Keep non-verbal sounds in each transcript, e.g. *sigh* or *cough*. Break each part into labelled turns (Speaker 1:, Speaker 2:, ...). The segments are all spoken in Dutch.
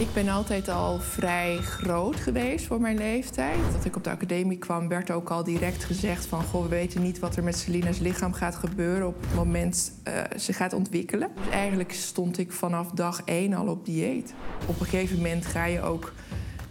Speaker 1: Ik ben altijd al vrij groot geweest voor mijn leeftijd. Dat ik op de academie kwam, werd ook al direct gezegd van... Goh, we weten niet wat er met Celina's lichaam gaat gebeuren op het moment uh, ze gaat ontwikkelen. Dus eigenlijk stond ik vanaf dag één al op dieet. Op een gegeven moment ga je ook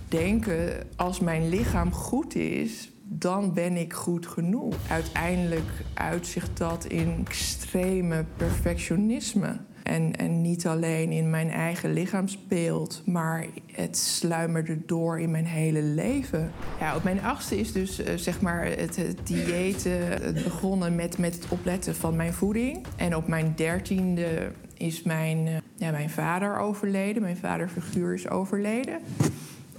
Speaker 1: denken, als mijn lichaam goed is, dan ben ik goed genoeg. Uiteindelijk uitzicht dat in extreme perfectionisme. En, en niet alleen in mijn eigen lichaamsbeeld, maar het sluimerde door in mijn hele leven. Ja, op mijn achtste is dus uh, zeg maar het, het diëten begonnen met, met het opletten van mijn voeding. En op mijn dertiende is mijn, uh, ja, mijn vader overleden. Mijn vaderfiguur is overleden.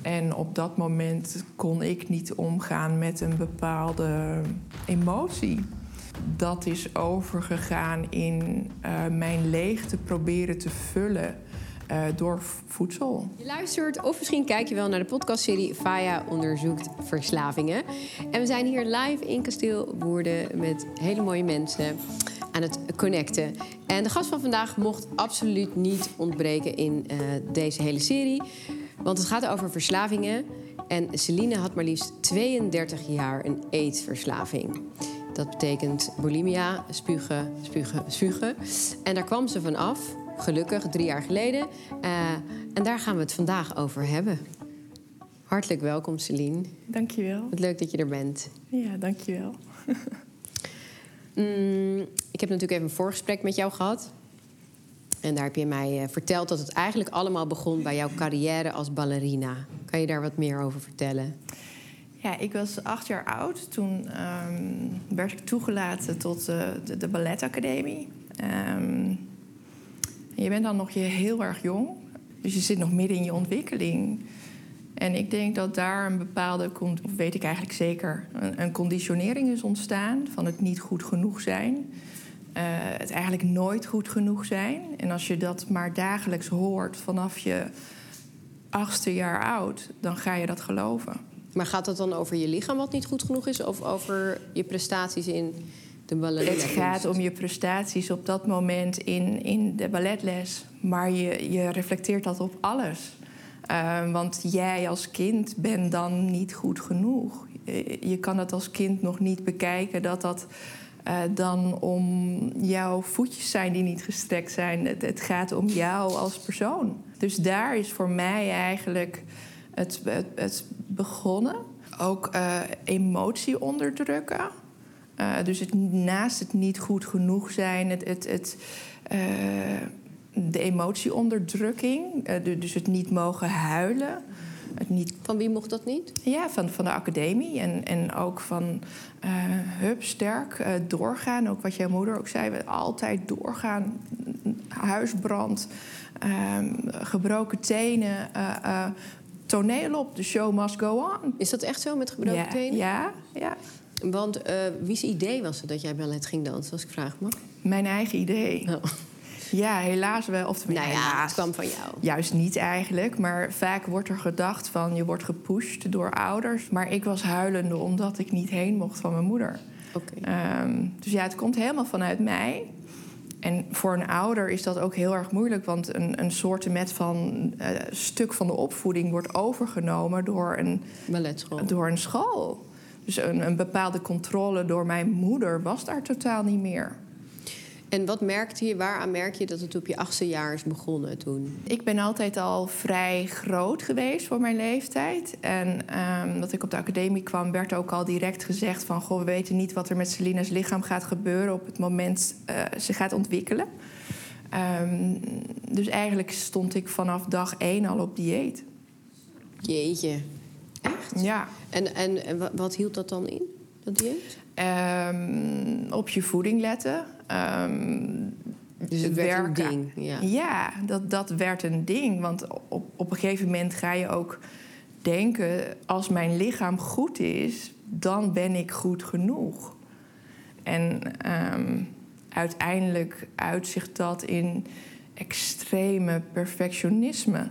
Speaker 1: En op dat moment kon ik niet omgaan met een bepaalde emotie. Dat is overgegaan in uh, mijn leegte proberen te vullen uh, door voedsel.
Speaker 2: Je luistert of misschien kijk je wel naar de podcastserie Faya onderzoekt verslavingen. En we zijn hier live in Kasteel Woerden met hele mooie mensen aan het connecten. En de gast van vandaag mocht absoluut niet ontbreken in uh, deze hele serie. Want het gaat over verslavingen. En Celine had maar liefst 32 jaar een eetverslaving. Dat betekent bulimia, spugen, spugen, spugen. En daar kwam ze van af, gelukkig, drie jaar geleden. Uh, en daar gaan we het vandaag over hebben. Hartelijk welkom, Celine.
Speaker 1: Dankjewel.
Speaker 2: Wat leuk dat je er bent.
Speaker 1: Ja, dankjewel. *laughs*
Speaker 2: mm, ik heb natuurlijk even een voorgesprek met jou gehad. En daar heb je mij verteld dat het eigenlijk allemaal begon bij jouw carrière als ballerina. Kan je daar wat meer over vertellen?
Speaker 1: Ja, ik was acht jaar oud. Toen um, werd ik toegelaten tot de, de, de balletacademie. Um, je bent dan nog heel erg jong. Dus je zit nog midden in je ontwikkeling. En ik denk dat daar een bepaalde, of weet ik eigenlijk zeker, een, conditionering is ontstaan van het niet goed genoeg zijn. Uh, het eigenlijk nooit goed genoeg zijn. En als je dat maar dagelijks hoort vanaf je achtste jaar oud, dan ga je dat geloven.
Speaker 2: Maar gaat het dan over je lichaam wat niet goed genoeg is, of over je prestaties in de balletles?
Speaker 1: Het gaat om je prestaties op dat moment in, in de balletles. Maar je, je reflecteert dat op alles. Uh, want jij als kind bent dan niet goed genoeg. Je, kan het als kind nog niet bekijken dat dat uh, dan om jouw voetjes zijn die niet gestrekt zijn. Het, gaat om jou als persoon. Dus daar is voor mij eigenlijk het, het, het begonnen. Ook uh, emotie onderdrukken. Uh, dus het, naast het niet goed genoeg zijn, het, het, het, de emotieonderdrukking. dus het niet mogen huilen. Het niet...
Speaker 2: Van wie mocht dat niet?
Speaker 1: Ja, van, van de academie en, en ook van hup, sterk doorgaan. Ook wat jouw moeder ook zei, altijd doorgaan. Huisbrand, uh, gebroken tenen, toneel op. The show must go on.
Speaker 2: Is dat echt zo met gebroken
Speaker 1: ja,
Speaker 2: tenen?
Speaker 1: Ja, ja.
Speaker 2: Want wie's idee was het dat jij ballet ging dansen, als ik vraag mag?
Speaker 1: Mijn eigen idee.
Speaker 2: Oh.
Speaker 1: Ja, helaas wel. Of
Speaker 2: nou ja, helaas. het kwam van jou.
Speaker 1: Juist niet eigenlijk. Maar vaak wordt er gedacht van je wordt gepusht door ouders. Maar ik was huilende omdat ik niet heen mocht van mijn moeder.
Speaker 2: Okay.
Speaker 1: Um, dus ja, het komt helemaal vanuit mij. En voor een ouder is dat ook heel erg moeilijk, want een, een soort met van uh, stuk van de opvoeding wordt overgenomen door een,
Speaker 2: Balletschool.
Speaker 1: door een school. Dus een, een bepaalde controle door mijn moeder was daar totaal niet meer.
Speaker 2: En wat merkt je, waaraan merk je dat het op je achtste jaar is begonnen toen?
Speaker 1: Ik ben altijd al vrij groot geweest voor mijn leeftijd. En um, dat ik op de academie kwam, werd ook al direct gezegd van... Goh, we weten niet wat er met Celina's lichaam gaat gebeuren op het moment uh, ze gaat ontwikkelen. Um, dus eigenlijk stond ik vanaf dag één al op dieet.
Speaker 2: Jeetje, echt?
Speaker 1: Ja.
Speaker 2: En, en, en wat hield dat dan in, dat dieet?
Speaker 1: Um, op je voeding letten. Um,
Speaker 2: dus het werd een ding. Ja,
Speaker 1: ja dat, dat werd een ding. Want op, op een gegeven moment ga je ook denken... als mijn lichaam goed is, dan ben ik goed genoeg. En um, uiteindelijk uitzicht dat in extreme perfectionisme.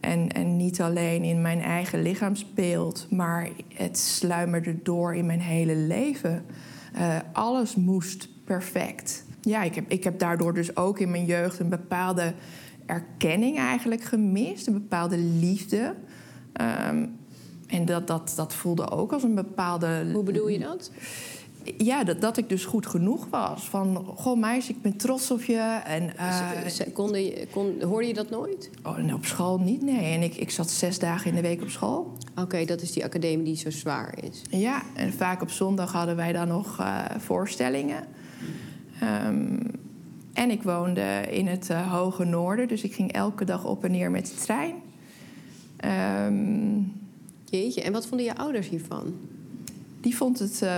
Speaker 1: En, en niet alleen in mijn eigen lichaamsbeeld, maar het sluimerde door in mijn hele leven. Uh, alles moest perfect. Ja, ik heb, ik heb daardoor dus ook in mijn jeugd een bepaalde erkenning eigenlijk gemist, een bepaalde liefde. Ehm, en dat, dat, dat voelde ook als een bepaalde.
Speaker 2: Hoe bedoel je dat?
Speaker 1: Ja, dat, dat ik dus goed genoeg was. Van, goh meisje, ik ben trots op je. En, uh,
Speaker 2: kon je, kon, hoorde je dat nooit?
Speaker 1: Oh, en op school niet, nee. En ik, ik zat zes dagen in de week op school.
Speaker 2: Oké, dat is die academie die zo zwaar is.
Speaker 1: Ja, en vaak op zondag hadden wij dan nog uh, voorstellingen. Um, en ik woonde in het uh, hoge noorden, dus ik ging elke dag op en neer met de trein. Um,
Speaker 2: Jeetje, en wat vonden je ouders hiervan?
Speaker 1: Die vond het uh,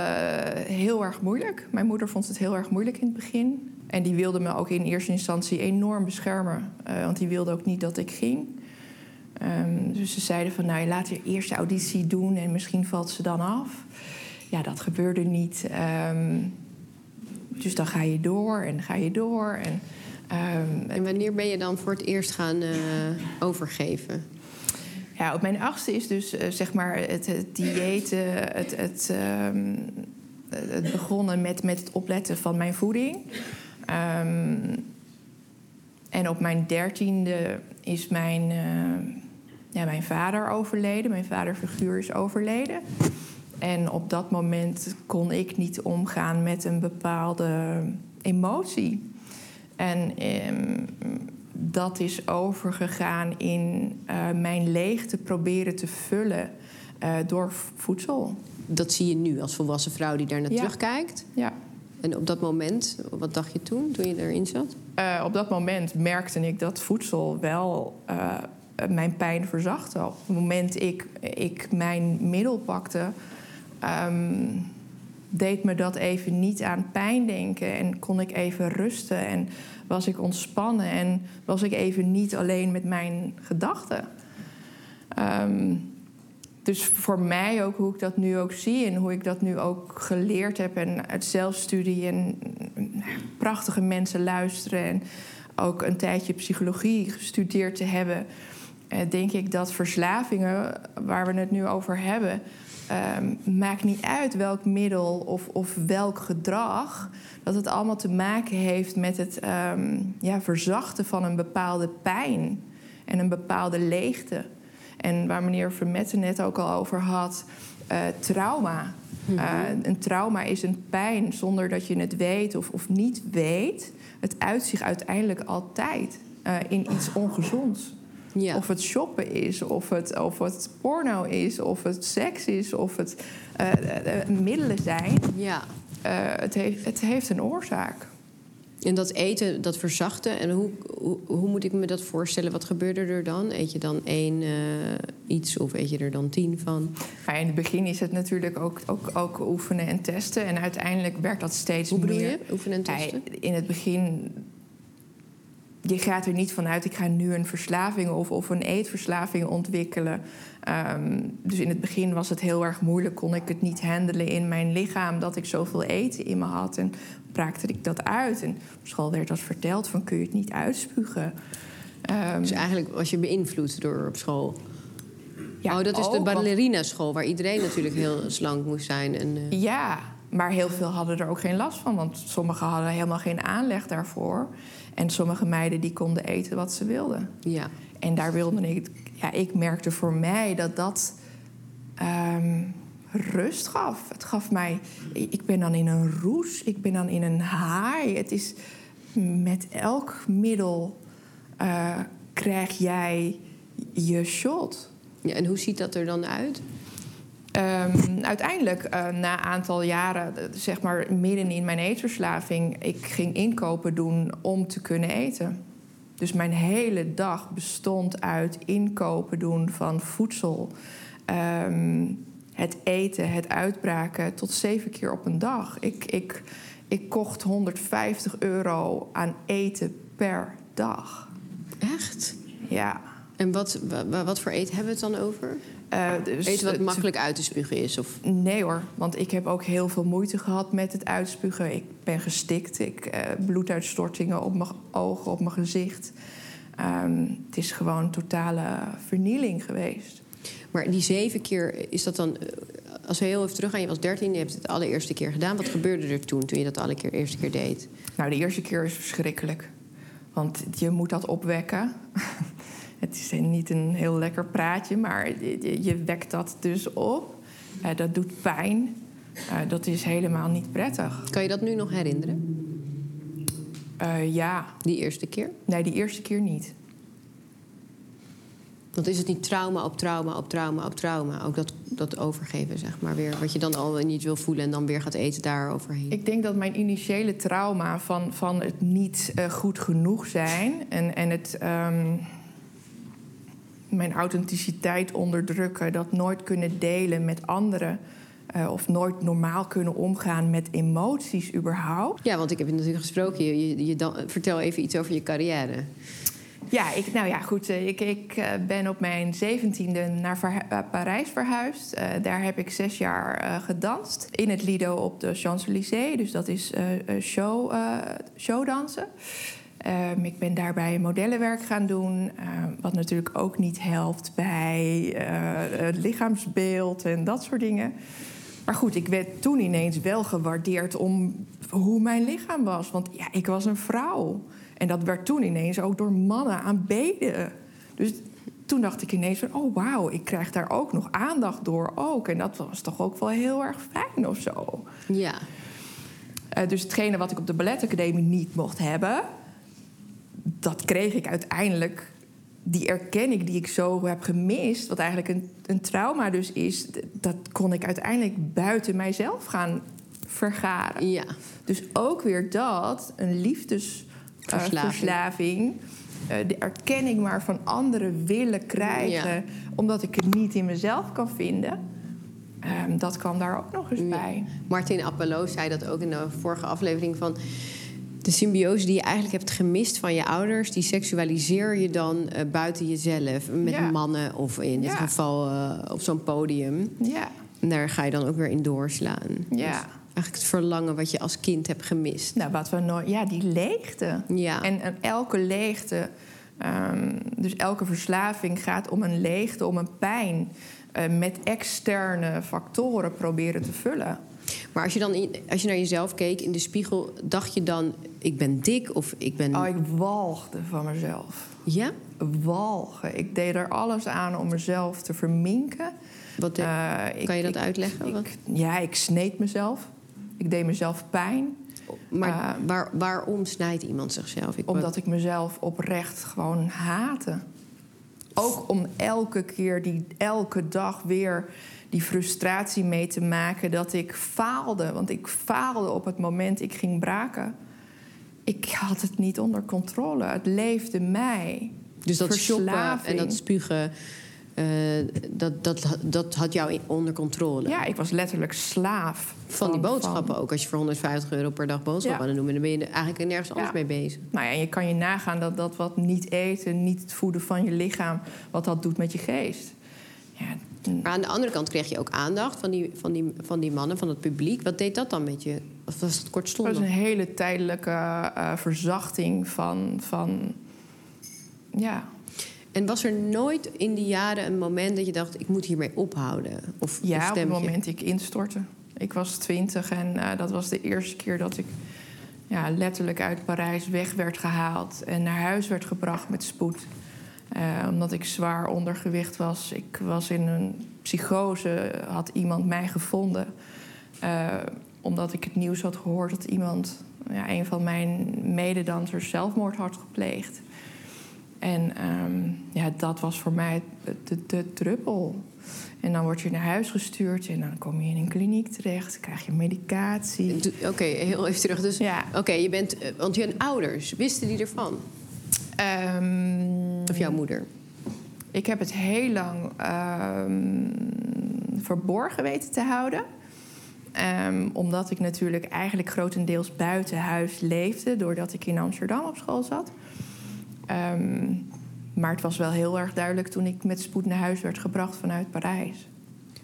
Speaker 1: heel erg moeilijk. Mijn moeder vond het heel erg moeilijk in het begin. En die wilde me ook in eerste instantie enorm beschermen. Uh, want die wilde ook niet dat ik ging. Um, dus ze zeiden van, nou, laat je eerst de auditie doen... en misschien valt ze dan af. Ja, dat gebeurde niet. Um, dus dan ga je door en ga je door. En,
Speaker 2: um, en wanneer ben je dan voor het eerst gaan uh, overgeven?
Speaker 1: Ja, op mijn achtste is dus uh, zeg maar het, het diëten, het, het, um, het, begonnen met, met het opletten van mijn voeding. Um, en op mijn dertiende is mijn, uh, ja, mijn vader overleden. Mijn vaderfiguur is overleden. En op dat moment kon ik niet omgaan met een bepaalde emotie. En um, dat is overgegaan in uh, mijn leegte proberen te vullen uh, door voedsel.
Speaker 2: Dat zie je nu als volwassen vrouw die daar naar
Speaker 1: ja.
Speaker 2: terugkijkt?
Speaker 1: Ja.
Speaker 2: En op dat moment, wat dacht je toen, toen je erin zat?
Speaker 1: Uh, op dat moment merkte ik dat voedsel wel mijn pijn verzachtte. Op het moment ik, ik mijn middel pakte, um, deed me dat even niet aan pijn denken en kon ik even rusten en was ik ontspannen en was ik even niet alleen met mijn gedachten. Um, dus voor mij ook hoe ik dat nu ook zie en hoe ik dat nu ook geleerd heb en uit zelfstudie en prachtige mensen luisteren en ook een tijdje psychologie gestudeerd te hebben, denk ik dat verslavingen, waar we het nu over hebben, um, maakt niet uit welk middel of, of welk gedrag, dat het allemaal te maken heeft met het um, ja, verzachten van een bepaalde pijn en een bepaalde leegte. En waar meneer Vermette net ook al over had, uh, trauma. Mm-hmm. Uh, een trauma is een pijn zonder dat je het weet of, of niet weet. Het uitzicht uiteindelijk altijd uh, in iets ongezonds. Ja. Of het shoppen is, of het, of het porno is, of het seks is, of het uh, uh, middelen zijn.
Speaker 2: Ja.
Speaker 1: Het, heeft, het heeft een oorzaak.
Speaker 2: En dat eten, dat verzachten, en hoe, hoe, hoe, moet ik me dat voorstellen? Wat gebeurde er dan? Eet je dan één iets of eet je er dan tien van?
Speaker 1: Ja, in het begin is het natuurlijk ook, ook, ook oefenen en testen. En uiteindelijk werkt dat steeds
Speaker 2: hoe
Speaker 1: meer.
Speaker 2: Hoe bedoel je, oefenen en testen?
Speaker 1: Ja, in het begin je gaat er niet vanuit, ik ga nu een verslaving of, of een eetverslaving ontwikkelen. Um, dus in het begin was het heel erg moeilijk, kon ik het niet handelen in mijn lichaam dat ik zoveel eten in me had. En braakte ik dat uit. En op school werd dat verteld: van kun je het niet uitspugen.
Speaker 2: Um, dus eigenlijk was je beïnvloed door op school?
Speaker 1: Ja,
Speaker 2: oh, dat is
Speaker 1: ook,
Speaker 2: de ballerina school, waar iedereen natuurlijk heel slank moest zijn. En,
Speaker 1: uh... Ja, maar heel veel hadden er ook geen last van, want sommigen hadden helemaal geen aanleg daarvoor. En sommige meiden die konden eten wat ze wilden.
Speaker 2: Ja.
Speaker 1: En daar wilde ik... Ja, ik merkte voor mij dat dat um, rust gaf. Het gaf mij... Ik ben dan in een roes. Ik ben dan in een haai. Het is met elk middel uh, krijg jij je shot.
Speaker 2: Ja, en hoe ziet dat er dan uit?
Speaker 1: Um, uiteindelijk, uh, na een aantal jaren, zeg maar midden in mijn eetverslaving, ik ging inkopen doen om te kunnen eten. Dus mijn hele dag bestond uit inkopen doen van voedsel. Um, het eten, het uitbraken, tot zeven keer op een dag. Ik, ik, ik kocht 150 euro aan eten per dag.
Speaker 2: Echt?
Speaker 1: Ja.
Speaker 2: En wat, wat voor eten hebben we het dan over?
Speaker 1: Uh, dus
Speaker 2: eten wat makkelijk uit te spugen is? Of?
Speaker 1: Nee hoor, want ik heb ook heel veel moeite gehad met het uitspugen. Ik ben gestikt, ik uh, bloeduitstortingen op mijn ogen, op mijn gezicht. Um, het is gewoon totale vernieling geweest.
Speaker 2: Maar die zeven keer, is dat dan... eh, Als we heel even teruggaan, je was dertien, je hebt het de allereerste keer gedaan. Wat gebeurde er toen, toen je dat de allereerste keer deed?
Speaker 1: Nou, de eerste keer is verschrikkelijk. Want je moet dat opwekken. *laughs* het is niet een heel lekker praatje, maar je, je wekt dat dus op. Uh, dat doet pijn. Uh, dat is helemaal niet prettig.
Speaker 2: Kan je dat nu nog herinneren?
Speaker 1: Uh, ja.
Speaker 2: Die eerste keer?
Speaker 1: Nee, die eerste keer niet.
Speaker 2: Want is het niet trauma op trauma op trauma op trauma? Ook dat, dat overgeven, zeg maar, weer. Wat je dan al niet wil voelen en dan weer gaat eten daar overheen.
Speaker 1: Ik denk dat mijn initiële trauma van, van het niet uh, goed genoeg zijn... en, en het... Um, mijn authenticiteit onderdrukken, dat nooit kunnen delen met anderen... Uh, of nooit normaal kunnen omgaan met emoties überhaupt.
Speaker 2: Ja, want ik heb je natuurlijk gesproken. Je, je, je dan, vertel even iets over je carrière.
Speaker 1: Ja, ik, nou ja, goed. Ik, ik uh, ben op mijn zeventiende naar uh, Parijs verhuisd. Uh, daar heb ik zes jaar gedanst. In het Lido op de Champs-Élysées. Dus dat is show, showdansen. Um, ik ben daarbij modellenwerk gaan doen. wat natuurlijk ook niet helpt bij het lichaamsbeeld en dat soort dingen. Maar goed, ik werd toen ineens wel gewaardeerd om hoe mijn lichaam was. Want ja, ik was een vrouw. En dat werd toen ineens ook door mannen aanbeden. Dus toen dacht ik ineens van, oh wauw, ik krijg daar ook nog aandacht door ook. En dat was toch ook wel heel erg fijn of zo.
Speaker 2: Ja.
Speaker 1: Uh, dus hetgene wat ik op de balletacademie niet mocht hebben... dat kreeg ik uiteindelijk... die erkenning die ik zo heb gemist... wat eigenlijk een, een trauma dus is... dat kon ik uiteindelijk buiten mijzelf gaan vergaren.
Speaker 2: Ja.
Speaker 1: Dus ook weer dat, een liefdes verslaving, verslaving uh, de erkenning maar van anderen willen krijgen, ja. omdat ik het niet in mezelf kan vinden. Um, dat kan daar ook nog eens ja. bij.
Speaker 2: Martin Appelo zei dat ook in de vorige aflevering van de symbiose die je eigenlijk hebt gemist van je ouders, die seksualiseer je dan uh, buiten jezelf met ja. mannen of in dit geval uh, op zo'n podium.
Speaker 1: Ja.
Speaker 2: En daar ga je dan ook weer in doorslaan.
Speaker 1: Ja.
Speaker 2: Dus eigenlijk het verlangen wat je als kind hebt gemist.
Speaker 1: Nou, wat we nooit. Ja, die leegte.
Speaker 2: Ja.
Speaker 1: En, en elke leegte. Um, dus elke verslaving gaat om een leegte, om een pijn. Uh, met externe factoren proberen te vullen.
Speaker 2: Maar als je dan in, als je naar jezelf keek in de spiegel, dacht je dan: ik ben dik of ik ben.
Speaker 1: Oh, ik walgde van mezelf.
Speaker 2: Ja?
Speaker 1: Walgen. Ik deed er alles aan om mezelf te verminken.
Speaker 2: Wat, uh, kan je dat
Speaker 1: ik,
Speaker 2: uitleggen?
Speaker 1: Ik, ja, ik sneed mezelf. Ik deed mezelf pijn.
Speaker 2: Maar uh, waar, waarom snijdt iemand zichzelf?
Speaker 1: Ik omdat ik mezelf oprecht gewoon haatte. Ook om elke keer, die, elke dag weer die frustratie mee te maken dat ik faalde. Want ik faalde op het moment ik ging braken. Ik had het niet onder controle. Het leefde mij.
Speaker 2: Dus dat shoppen en dat spugen... Uh, dat, dat, dat had jou onder controle.
Speaker 1: Ja, ik was letterlijk slaaf.
Speaker 2: Van, van die boodschappen van... ook. Als je voor 150 euro per dag boodschappen ja. aan het doen... dan ben je eigenlijk nergens anders ja. mee bezig.
Speaker 1: Nou ja, je kan je nagaan dat dat wat niet eten... niet het voeden van je lichaam... wat dat doet met je geest. Ja.
Speaker 2: Maar aan de andere kant kreeg je ook aandacht van die, van, die, van die mannen, van het publiek. Wat deed dat dan met je? Of was dat kortstondig?
Speaker 1: Het was een hele tijdelijke uh, verzachting van... van ja,
Speaker 2: en was er nooit in die jaren een moment dat je dacht: ik moet hiermee ophouden? Of
Speaker 1: ja, op het moment ik instortte. Ik was twintig en uh, dat was de eerste keer dat ik ja, letterlijk uit Parijs weg werd gehaald en naar huis werd gebracht met spoed. Uh, omdat ik zwaar ondergewicht was. Ik was in een psychose, had iemand mij gevonden. Uh, omdat ik het nieuws had gehoord dat iemand, ja, een van mijn mededansers, zelfmoord had gepleegd. En um, ja, dat was voor mij de, de, de, druppel. En dan word je naar huis gestuurd en dan kom je in een kliniek terecht, krijg je medicatie.
Speaker 2: Oké, okay, heel even terug. Dus,
Speaker 1: ja.
Speaker 2: Oké, okay, je bent, want je ouders, wisten die ervan?
Speaker 1: Um,
Speaker 2: of jouw moeder?
Speaker 1: Ik heb het heel lang um, verborgen weten te houden. Um, omdat ik natuurlijk eigenlijk grotendeels buiten huis leefde, doordat ik in Amsterdam op school zat. Um, maar het was wel heel erg duidelijk toen ik met spoed naar huis werd gebracht vanuit Parijs.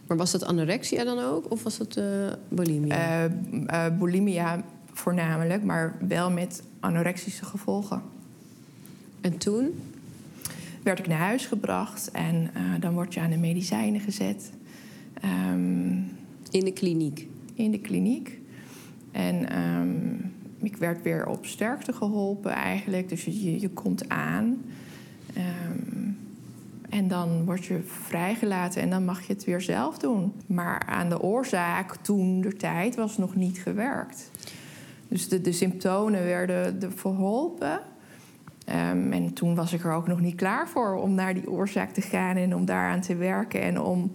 Speaker 2: Maar was dat anorexia dan ook? Of was dat uh, bulimia?
Speaker 1: Uh, uh, bulimia voornamelijk, maar wel met anorexische gevolgen.
Speaker 2: En toen?
Speaker 1: Werd ik naar huis gebracht en dan word je aan de medicijnen gezet. Um,
Speaker 2: in de kliniek?
Speaker 1: In de kliniek. En um, ik werd weer op sterkte geholpen eigenlijk. Dus je, je komt aan. Ehm, en dan word je vrijgelaten en dan mag je het weer zelf doen. Maar aan de oorzaak toen de tijd was nog niet gewerkt. Dus de, de symptomen werden de verholpen. Ehm, en toen was ik er ook nog niet klaar voor om naar die oorzaak te gaan en om daaraan te werken en om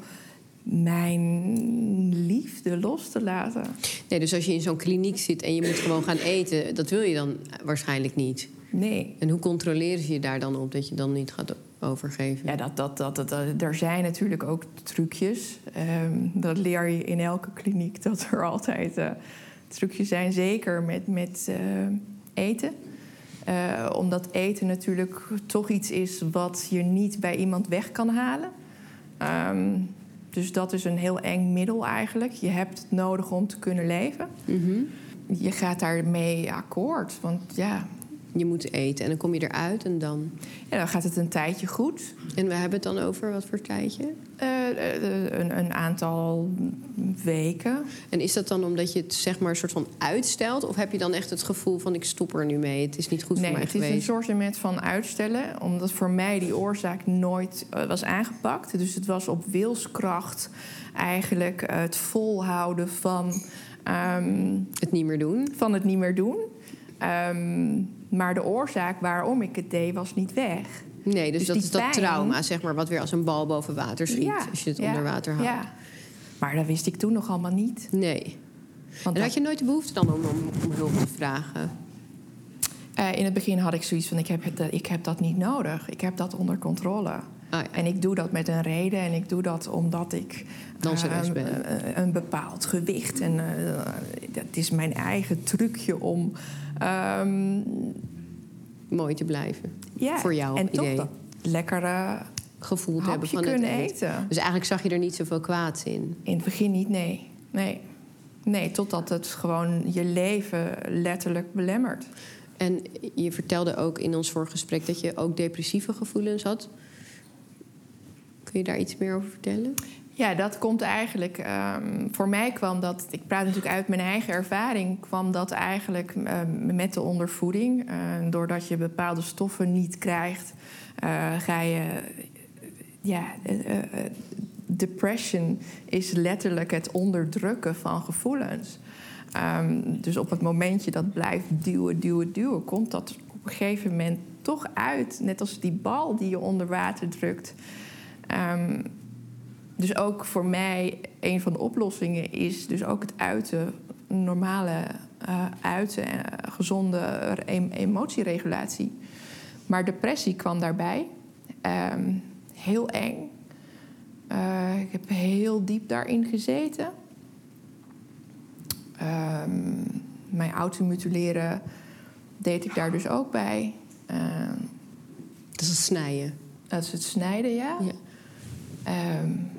Speaker 1: mijn liefde los te laten.
Speaker 2: Nee, dus als je in zo'n kliniek zit en je moet gewoon gaan eten, dat wil je dan waarschijnlijk niet.
Speaker 1: Nee.
Speaker 2: En hoe controleren ze je daar dan op dat je dan niet gaat overgeven?
Speaker 1: Ja, dat, dat, dat, dat, er zijn natuurlijk ook trucjes. Ehm, dat leer je in elke kliniek, *laughs* dat er altijd uh, trucjes zijn. Zeker met, met uh, eten. Uh, omdat eten natuurlijk toch iets is wat je niet bij iemand weg kan halen. Um, dus dat is een heel eng middel eigenlijk. Je hebt het nodig om te kunnen leven. Mm -hmm. Je gaat daarmee akkoord. Want ja,
Speaker 2: je moet eten. En dan kom je eruit en dan?
Speaker 1: Ja, dan gaat het een tijdje goed.
Speaker 2: En we hebben het dan over wat voor tijdje?
Speaker 1: Uh, een, een, aantal weken.
Speaker 2: En is dat dan omdat je het zeg maar een soort van uitstelt? Of heb je dan echt het gevoel van ik stop er nu mee, het is niet goed
Speaker 1: nee,
Speaker 2: voor mij
Speaker 1: geweest? Nee, het is een soort van uitstellen. Omdat voor mij die oorzaak nooit uh, was aangepakt. Dus het was op wilskracht eigenlijk het volhouden van... Um,
Speaker 2: het niet meer doen?
Speaker 1: Van het niet meer doen. Um, maar de oorzaak waarom ik het deed was niet weg.
Speaker 2: Nee, dus, dus dat is dat trauma, zeg maar, wat weer als een bal boven water schiet
Speaker 1: ja,
Speaker 2: als je het
Speaker 1: ja,
Speaker 2: onder water houdt.
Speaker 1: Ja. Maar dat wist ik toen nog allemaal niet.
Speaker 2: Nee. Want en had je nooit de behoefte dan om, om, om hulp te vragen?
Speaker 1: Uh, in het begin had ik zoiets van: ik heb, het, ik heb dat niet nodig. Ik heb dat onder controle.
Speaker 2: Ah, ja.
Speaker 1: En ik doe dat met een reden en ik doe dat omdat ik
Speaker 2: Danseres
Speaker 1: uh,
Speaker 2: ben.
Speaker 1: Een, een bepaald gewicht. En uh, dat is mijn eigen trucje om. Um,
Speaker 2: mooi te blijven.
Speaker 1: Ja,
Speaker 2: voor jou
Speaker 1: en
Speaker 2: idee.
Speaker 1: toch dat lekkere
Speaker 2: gevoel te hebben van
Speaker 1: kunnen
Speaker 2: het
Speaker 1: eten.
Speaker 2: Dus eigenlijk zag je er niet zoveel kwaads in.
Speaker 1: In het begin niet, nee. Nee, nee totdat het gewoon je leven letterlijk belemmert.
Speaker 2: En je vertelde ook in ons vorige gesprek dat je ook depressieve gevoelens had. Kun je daar iets meer over vertellen?
Speaker 1: Ja, dat komt eigenlijk. Um, voor mij kwam dat. Ik praat natuurlijk uit mijn eigen ervaring. kwam dat eigenlijk um, met de ondervoeding. Uh, doordat je bepaalde stoffen niet krijgt, uh, ga je. Ja, uh, depression is letterlijk het onderdrukken van gevoelens. Dus op het moment je dat blijft duwen, duwen, duwen, komt dat op een gegeven moment toch uit. Net als die bal die je onder water drukt. Um, dus ook voor mij, een van de oplossingen is dus ook het uiten, normale uh, uiten, uh, gezonde emotieregulatie. Maar depressie kwam daarbij. Um, heel eng. Uh, ik heb heel diep daarin gezeten. Um, mijn automutileren deed ik daar dus ook bij.
Speaker 2: Dat is het snijden?
Speaker 1: Dat is het snijden, ja.
Speaker 2: ja.
Speaker 1: Um,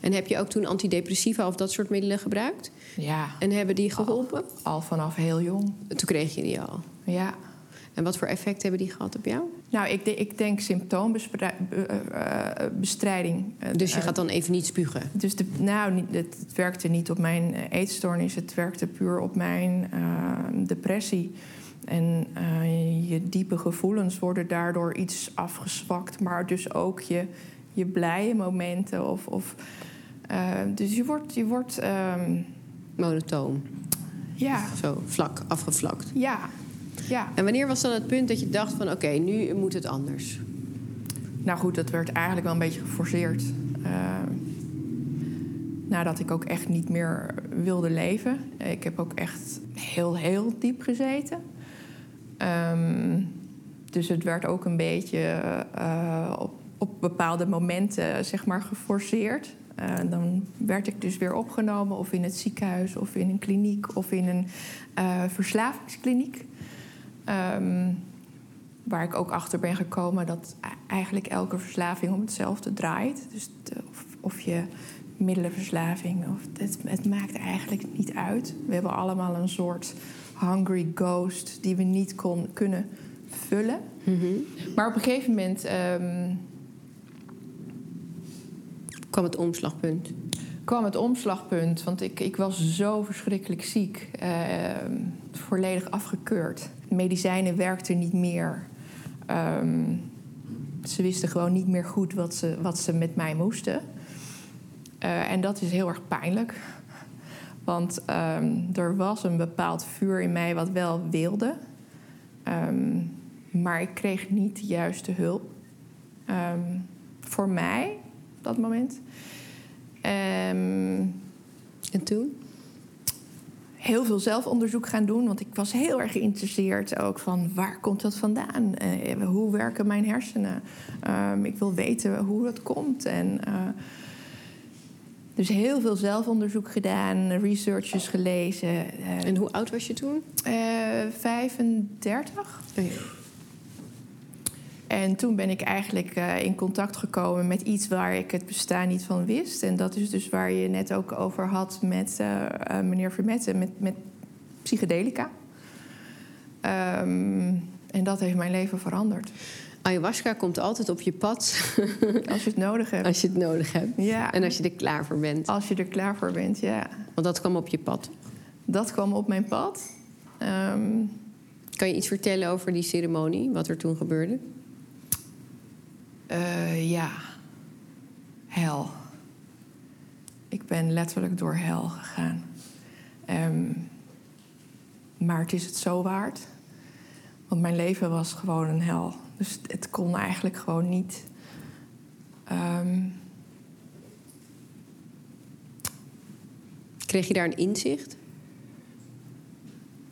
Speaker 2: en heb je ook toen antidepressiva of dat soort middelen gebruikt?
Speaker 1: Ja.
Speaker 2: En hebben die geholpen?
Speaker 1: Al, al vanaf heel jong.
Speaker 2: Toen kreeg je die al?
Speaker 1: Ja.
Speaker 2: En wat voor effect hebben die gehad op jou?
Speaker 1: Nou, ik, de, ik denk symptoombestrijding.
Speaker 2: Dus je gaat dan even niet spugen?
Speaker 1: Dus de, nou, het, het werkte niet op mijn eetstoornis. Het werkte puur op mijn uh, depressie. En uh, je diepe gevoelens worden daardoor iets afgezwakt. Maar dus ook je, je blije momenten. Of, of, uh, dus je wordt... Je wordt um...
Speaker 2: Monotoon?
Speaker 1: Ja.
Speaker 2: Zo vlak, afgevlakt?
Speaker 1: Ja, ja.
Speaker 2: En wanneer was dan het punt dat je dacht van... oké, okay, nu moet het anders?
Speaker 1: Nou goed, dat werd eigenlijk wel een beetje geforceerd. Uh, nadat ik ook echt niet meer wilde leven. Ik heb ook echt heel, heel diep gezeten. Um, dus het werd ook een beetje uh, op, op bepaalde momenten zeg maar geforceerd. Uh, dan werd ik dus weer opgenomen of in het ziekenhuis of in een kliniek of in een uh, verslavingskliniek. Um, waar ik ook achter ben gekomen dat eigenlijk elke verslaving om hetzelfde draait. Dus de, of, of, je middelenverslaving, of het, het maakt eigenlijk niet uit. We hebben allemaal een soort hungry ghost die we niet kon, kunnen vullen.
Speaker 2: Mm -hmm.
Speaker 1: Maar op een gegeven moment. Um,
Speaker 2: kwam het omslagpunt?
Speaker 1: kwam het omslagpunt. Want ik, ik was zo verschrikkelijk ziek. Uh, volledig afgekeurd. Medicijnen werkten niet meer. Um, ze wisten gewoon niet meer goed wat ze, wat ze met mij moesten. Uh, en dat is heel erg pijnlijk. Want um, er was een bepaald vuur in mij wat wel wilde. Maar ik kreeg niet de juiste hulp. voor mij, dat moment.
Speaker 2: en toen?
Speaker 1: heel veel zelfonderzoek gaan doen. Want ik was heel erg geïnteresseerd ook van waar komt dat vandaan? Uh, hoe werken mijn hersenen? Um, ik wil weten hoe dat komt. En, uh, dus heel veel zelfonderzoek gedaan, researches gelezen.
Speaker 2: Uh, en hoe oud was je toen?
Speaker 1: 35. Oh ja. En toen ben ik eigenlijk uh, in contact gekomen met iets waar ik het bestaan niet van wist. En dat is dus waar je net ook over had met uh, uh, meneer Vermette, met, met psychedelica. Um, en dat heeft mijn leven veranderd.
Speaker 2: Ayahuasca komt altijd op je pad. *laughs*
Speaker 1: Als je het nodig hebt.
Speaker 2: Als je het nodig hebt.
Speaker 1: Ja.
Speaker 2: En als je er klaar voor bent.
Speaker 1: Als je er klaar voor bent, ja.
Speaker 2: Want dat kwam op je pad.
Speaker 1: Dat kwam op mijn pad. Um,
Speaker 2: kan je iets vertellen over die ceremonie, wat er toen gebeurde?
Speaker 1: Uh, ja, hel. Ik ben letterlijk door hel gegaan. Um, maar het is het zo waard. Want mijn leven was gewoon een hel. Dus het kon eigenlijk gewoon niet. Um...
Speaker 2: Kreeg je daar een inzicht?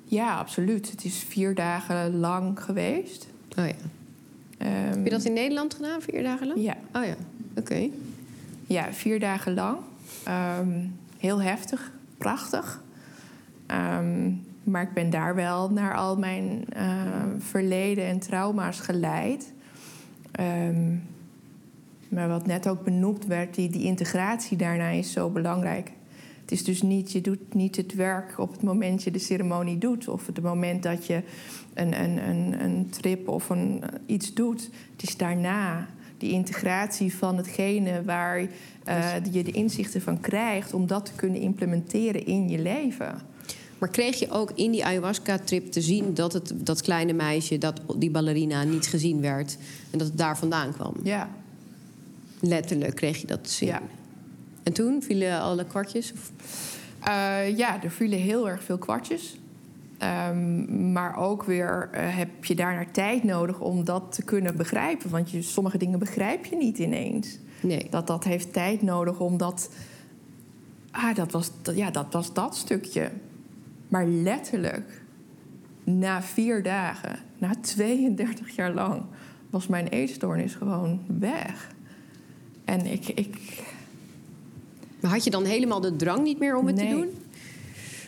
Speaker 1: Ja, absoluut. Het is vier dagen lang geweest.
Speaker 2: Oh ja. Um, Heb je dat in Nederland gedaan, vier dagen lang?
Speaker 1: Ja.
Speaker 2: Oh ja, oké. Okay.
Speaker 1: Ja, vier dagen lang. Um, heel heftig, prachtig. Um, maar ik ben daar wel naar al mijn uh, verleden en trauma's geleid. maar wat net ook benoemd werd, die, die integratie daarna is zo belangrijk. Het is dus niet, je doet niet het werk op het moment je de ceremonie doet. Of het moment dat je een, een, een, een trip of een, iets doet. Het is daarna die integratie van hetgene waar uh, je de inzichten van krijgt... om dat te kunnen implementeren in je leven.
Speaker 2: Maar kreeg je ook in die ayahuasca-trip te zien dat het, dat kleine meisje, dat, die ballerina, niet gezien werd en dat het daar vandaan kwam?
Speaker 1: Ja.
Speaker 2: Letterlijk kreeg je dat te zien.
Speaker 1: Ja.
Speaker 2: En toen vielen alle kwartjes? Of?
Speaker 1: Uh, ja, er vielen heel erg veel kwartjes. Um, maar ook weer uh, heb je daarnaar tijd nodig om dat te kunnen begrijpen. Want je, sommige dingen begrijp je niet ineens.
Speaker 2: Nee.
Speaker 1: Dat, dat heeft tijd nodig om dat. Ah, dat was, ja, dat was dat stukje. Maar letterlijk, na vier dagen, na 32 jaar lang, was mijn eetstoornis gewoon weg. En ik, ik.
Speaker 2: Maar had je dan helemaal de drang niet meer om het
Speaker 1: nee.
Speaker 2: te doen?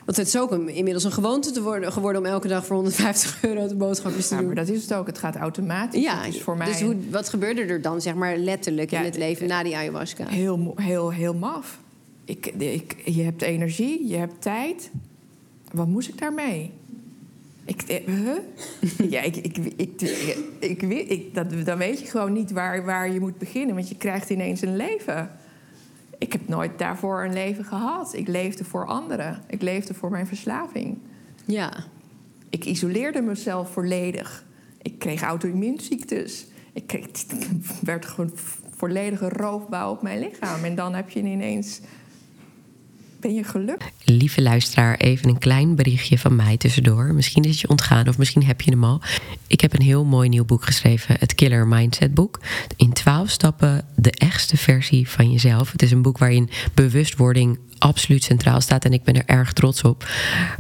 Speaker 2: Want het is ook een, inmiddels een gewoonte te worden, geworden om elke dag voor 150 *laughs* euro de boodschapjes te
Speaker 1: ja,
Speaker 2: doen.
Speaker 1: maar dat is het ook. Het gaat automatisch.
Speaker 2: Ja,
Speaker 1: voor mij
Speaker 2: dus hoe, wat gebeurde er dan, zeg maar, letterlijk
Speaker 1: Ja,
Speaker 2: in het leven na die ayahuasca?
Speaker 1: heel, heel, heel maf. Ik, ik, je hebt energie, je hebt tijd. Wat moest ik daarmee? Ik, eh, huh? *laughs* ja, ik, ik, ik, ik, ik, dat, dan weet je gewoon niet waar, waar je moet beginnen. Want je krijgt ineens een leven. Ik heb nooit daarvoor een leven gehad. Ik leefde voor anderen. Ik leefde voor mijn verslaving.
Speaker 2: Ja,
Speaker 1: Ik isoleerde mezelf volledig. Ik kreeg auto-immuunziektes. Ik, kreeg, *laughs* werd gewoon volledige roofbouw op mijn lichaam. En dan heb je ineens... Ben je gelukkig?
Speaker 3: Lieve luisteraar, even een klein berichtje van mij tussendoor. Misschien is het je ontgaan of misschien heb je hem al. Ik heb een heel mooi nieuw boek geschreven, het Killer Mindset boek. In 12 stappen de echtste versie van jezelf. Het is een boek waarin bewustwording absoluut centraal staat en ik ben er erg trots op.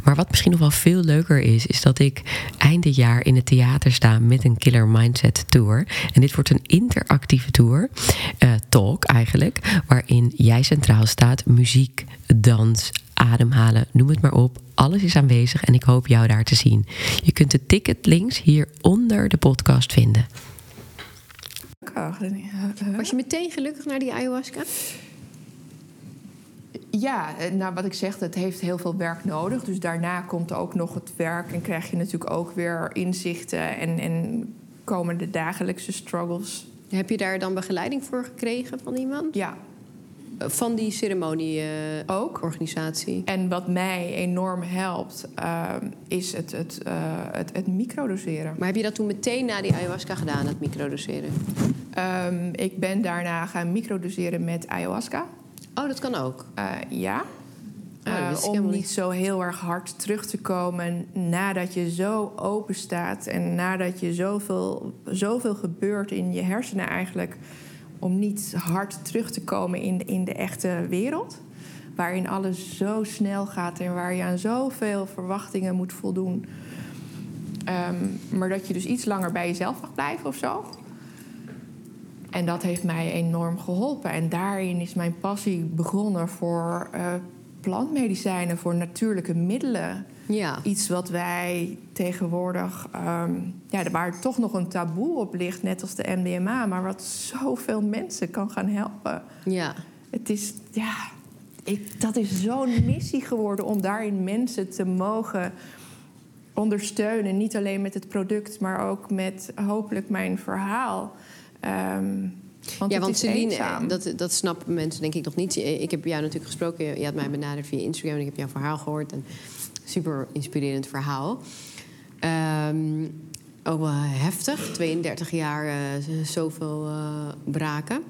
Speaker 3: Maar wat misschien nog wel veel leuker is, is dat ik eind jaar in het theater sta met een Killer Mindset Tour. En dit wordt een interactieve tour, eh, talk eigenlijk, waarin jij centraal staat, muziek, dans, ademhalen, noem het maar op. Alles is aanwezig en ik hoop jou daar te zien. Je kunt de ticket links hier onder de podcast vinden.
Speaker 2: was je meteen gelukkig naar die ayahuasca?
Speaker 1: Ja, eh, nou wat ik zeg, het heeft heel veel werk nodig. Dus daarna komt ook nog het werk en krijg je natuurlijk ook weer inzichten en, en komen de dagelijkse struggles.
Speaker 2: Heb je daar dan begeleiding voor gekregen van iemand?
Speaker 1: Ja,
Speaker 2: Van die ceremonie eh,
Speaker 1: ook.
Speaker 2: organisatie.
Speaker 1: En wat mij enorm helpt, ehm, is het, het, eh, het, het microdoseren.
Speaker 2: Maar heb je dat toen meteen na die ayahuasca gedaan, het microdoseren?
Speaker 1: Ehm, ik ben daarna gaan microdoseren met ayahuasca.
Speaker 2: Oh, dat kan ook.
Speaker 1: Eh, ja.
Speaker 2: Oh,
Speaker 1: Eh, om niet. zo heel erg hard terug te komen nadat je zo open staat en nadat je zoveel, zoveel gebeurt in je hersenen eigenlijk. Om niet hard terug te komen in, in de echte wereld. Waarin alles zo snel gaat en waar je aan zoveel verwachtingen moet voldoen. Ehm, maar dat je dus iets langer bij jezelf mag blijven of zo. En dat heeft mij enorm geholpen. En daarin is mijn passie begonnen voor eh, plantmedicijnen, voor natuurlijke middelen.
Speaker 2: Ja.
Speaker 1: Iets wat wij tegenwoordig, ehm, ja, waar toch nog een taboe op ligt, net als de MDMA, maar wat zoveel mensen kan gaan helpen.
Speaker 2: Ja.
Speaker 1: Het is, ja, ik, dat is zo'n missie geworden om daarin mensen te mogen ondersteunen. Niet alleen met het product, maar ook met hopelijk mijn verhaal. Ehm, want
Speaker 2: ja, want Celine,
Speaker 1: eenzaam.
Speaker 2: dat, dat snappen mensen denk ik nog niet. Ik heb jou natuurlijk gesproken, je had mij benaderd via Instagram... en ik heb jouw verhaal gehoord. Een super inspirerend verhaal. Ehm, ook wel heftig, 32 jaar eh, zoveel eh, braken.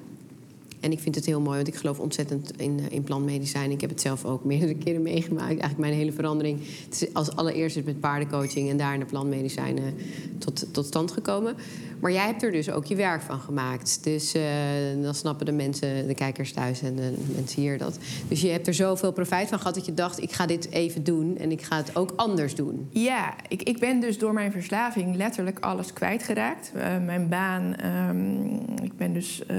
Speaker 2: En ik vind het heel mooi, want ik geloof ontzettend in, eh, in plantmedicijn. Ik heb het zelf ook *laughs* meerdere keren meegemaakt. Eigenlijk mijn hele verandering. Het is als allereerst is met paardencoaching en daarna plantmedicijnen tot, tot stand gekomen. Maar jij hebt er dus ook je werk van gemaakt. Dus eh, dan snappen de mensen, de kijkers thuis en de mensen hier dat. Dus je hebt er zoveel profijt van gehad dat je dacht: ik ga dit even doen en ik ga het ook anders doen.
Speaker 1: Ja, ik, ik ben dus door mijn verslaving letterlijk alles kwijtgeraakt. Eh, mijn baan, ehm, ik ben dus eh,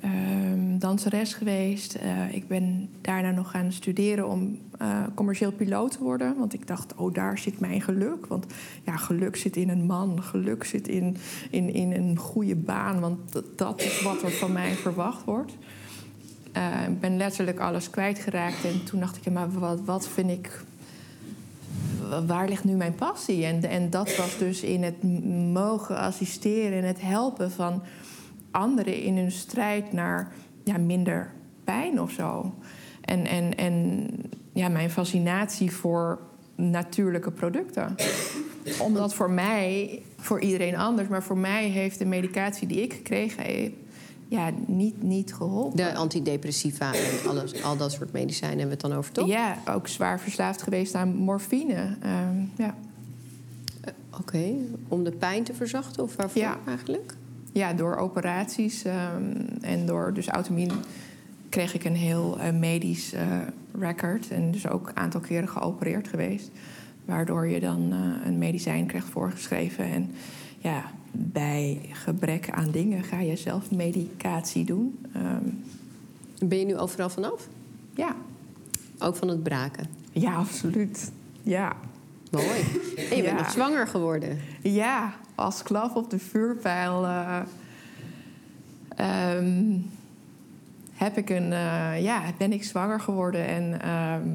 Speaker 1: ehm, danseres geweest. Eh, ik ben daarna nog gaan studeren om eh, commercieel piloot te worden. Want ik dacht, oh, daar zit mijn geluk. Want ja, geluk zit in een man, geluk zit in, in, in een goede baan. Want dat, is wat er van mij verwacht wordt. Eh, ik ben letterlijk alles kwijtgeraakt. En toen dacht ik, maar wat, wat vind ik waar ligt nu mijn passie? En, en dat was dus in het mogen assisteren en het helpen van anderen in hun strijd naar ja, minder pijn of zo. En, en, en ja, mijn fascinatie voor natuurlijke producten. Omdat voor mij, voor iedereen anders, maar voor mij heeft de medicatie die ik gekregen heb, ja, niet, niet geholpen.
Speaker 2: De antidepressiva en alles, al dat soort medicijnen hebben we het dan over, toch?
Speaker 1: Ja, ook zwaar verslaafd geweest aan morfine. Ehm, ja.
Speaker 2: Oké, om de pijn te verzachten of waarvoor
Speaker 1: Ja.
Speaker 2: eigenlijk?
Speaker 1: Ja, door operaties ehm, en door dus automien kreeg ik een heel eh, medisch eh, record. En dus ook een aantal keren geopereerd geweest. Waardoor je dan eh, een medicijn krijgt voorgeschreven. En ja, bij gebrek aan dingen ga je zelf medicatie doen. Ehm,
Speaker 2: Ben je nu overal vanaf?
Speaker 1: ja.
Speaker 2: Ook van het braken?
Speaker 1: ja, absoluut. Ja.
Speaker 2: Mooi. En *laughs* je bent nog zwanger geworden.
Speaker 1: Ja, als klap op de vuurpijl eh, ehm, heb ik een, eh, ja, ben ik zwanger geworden en ehm,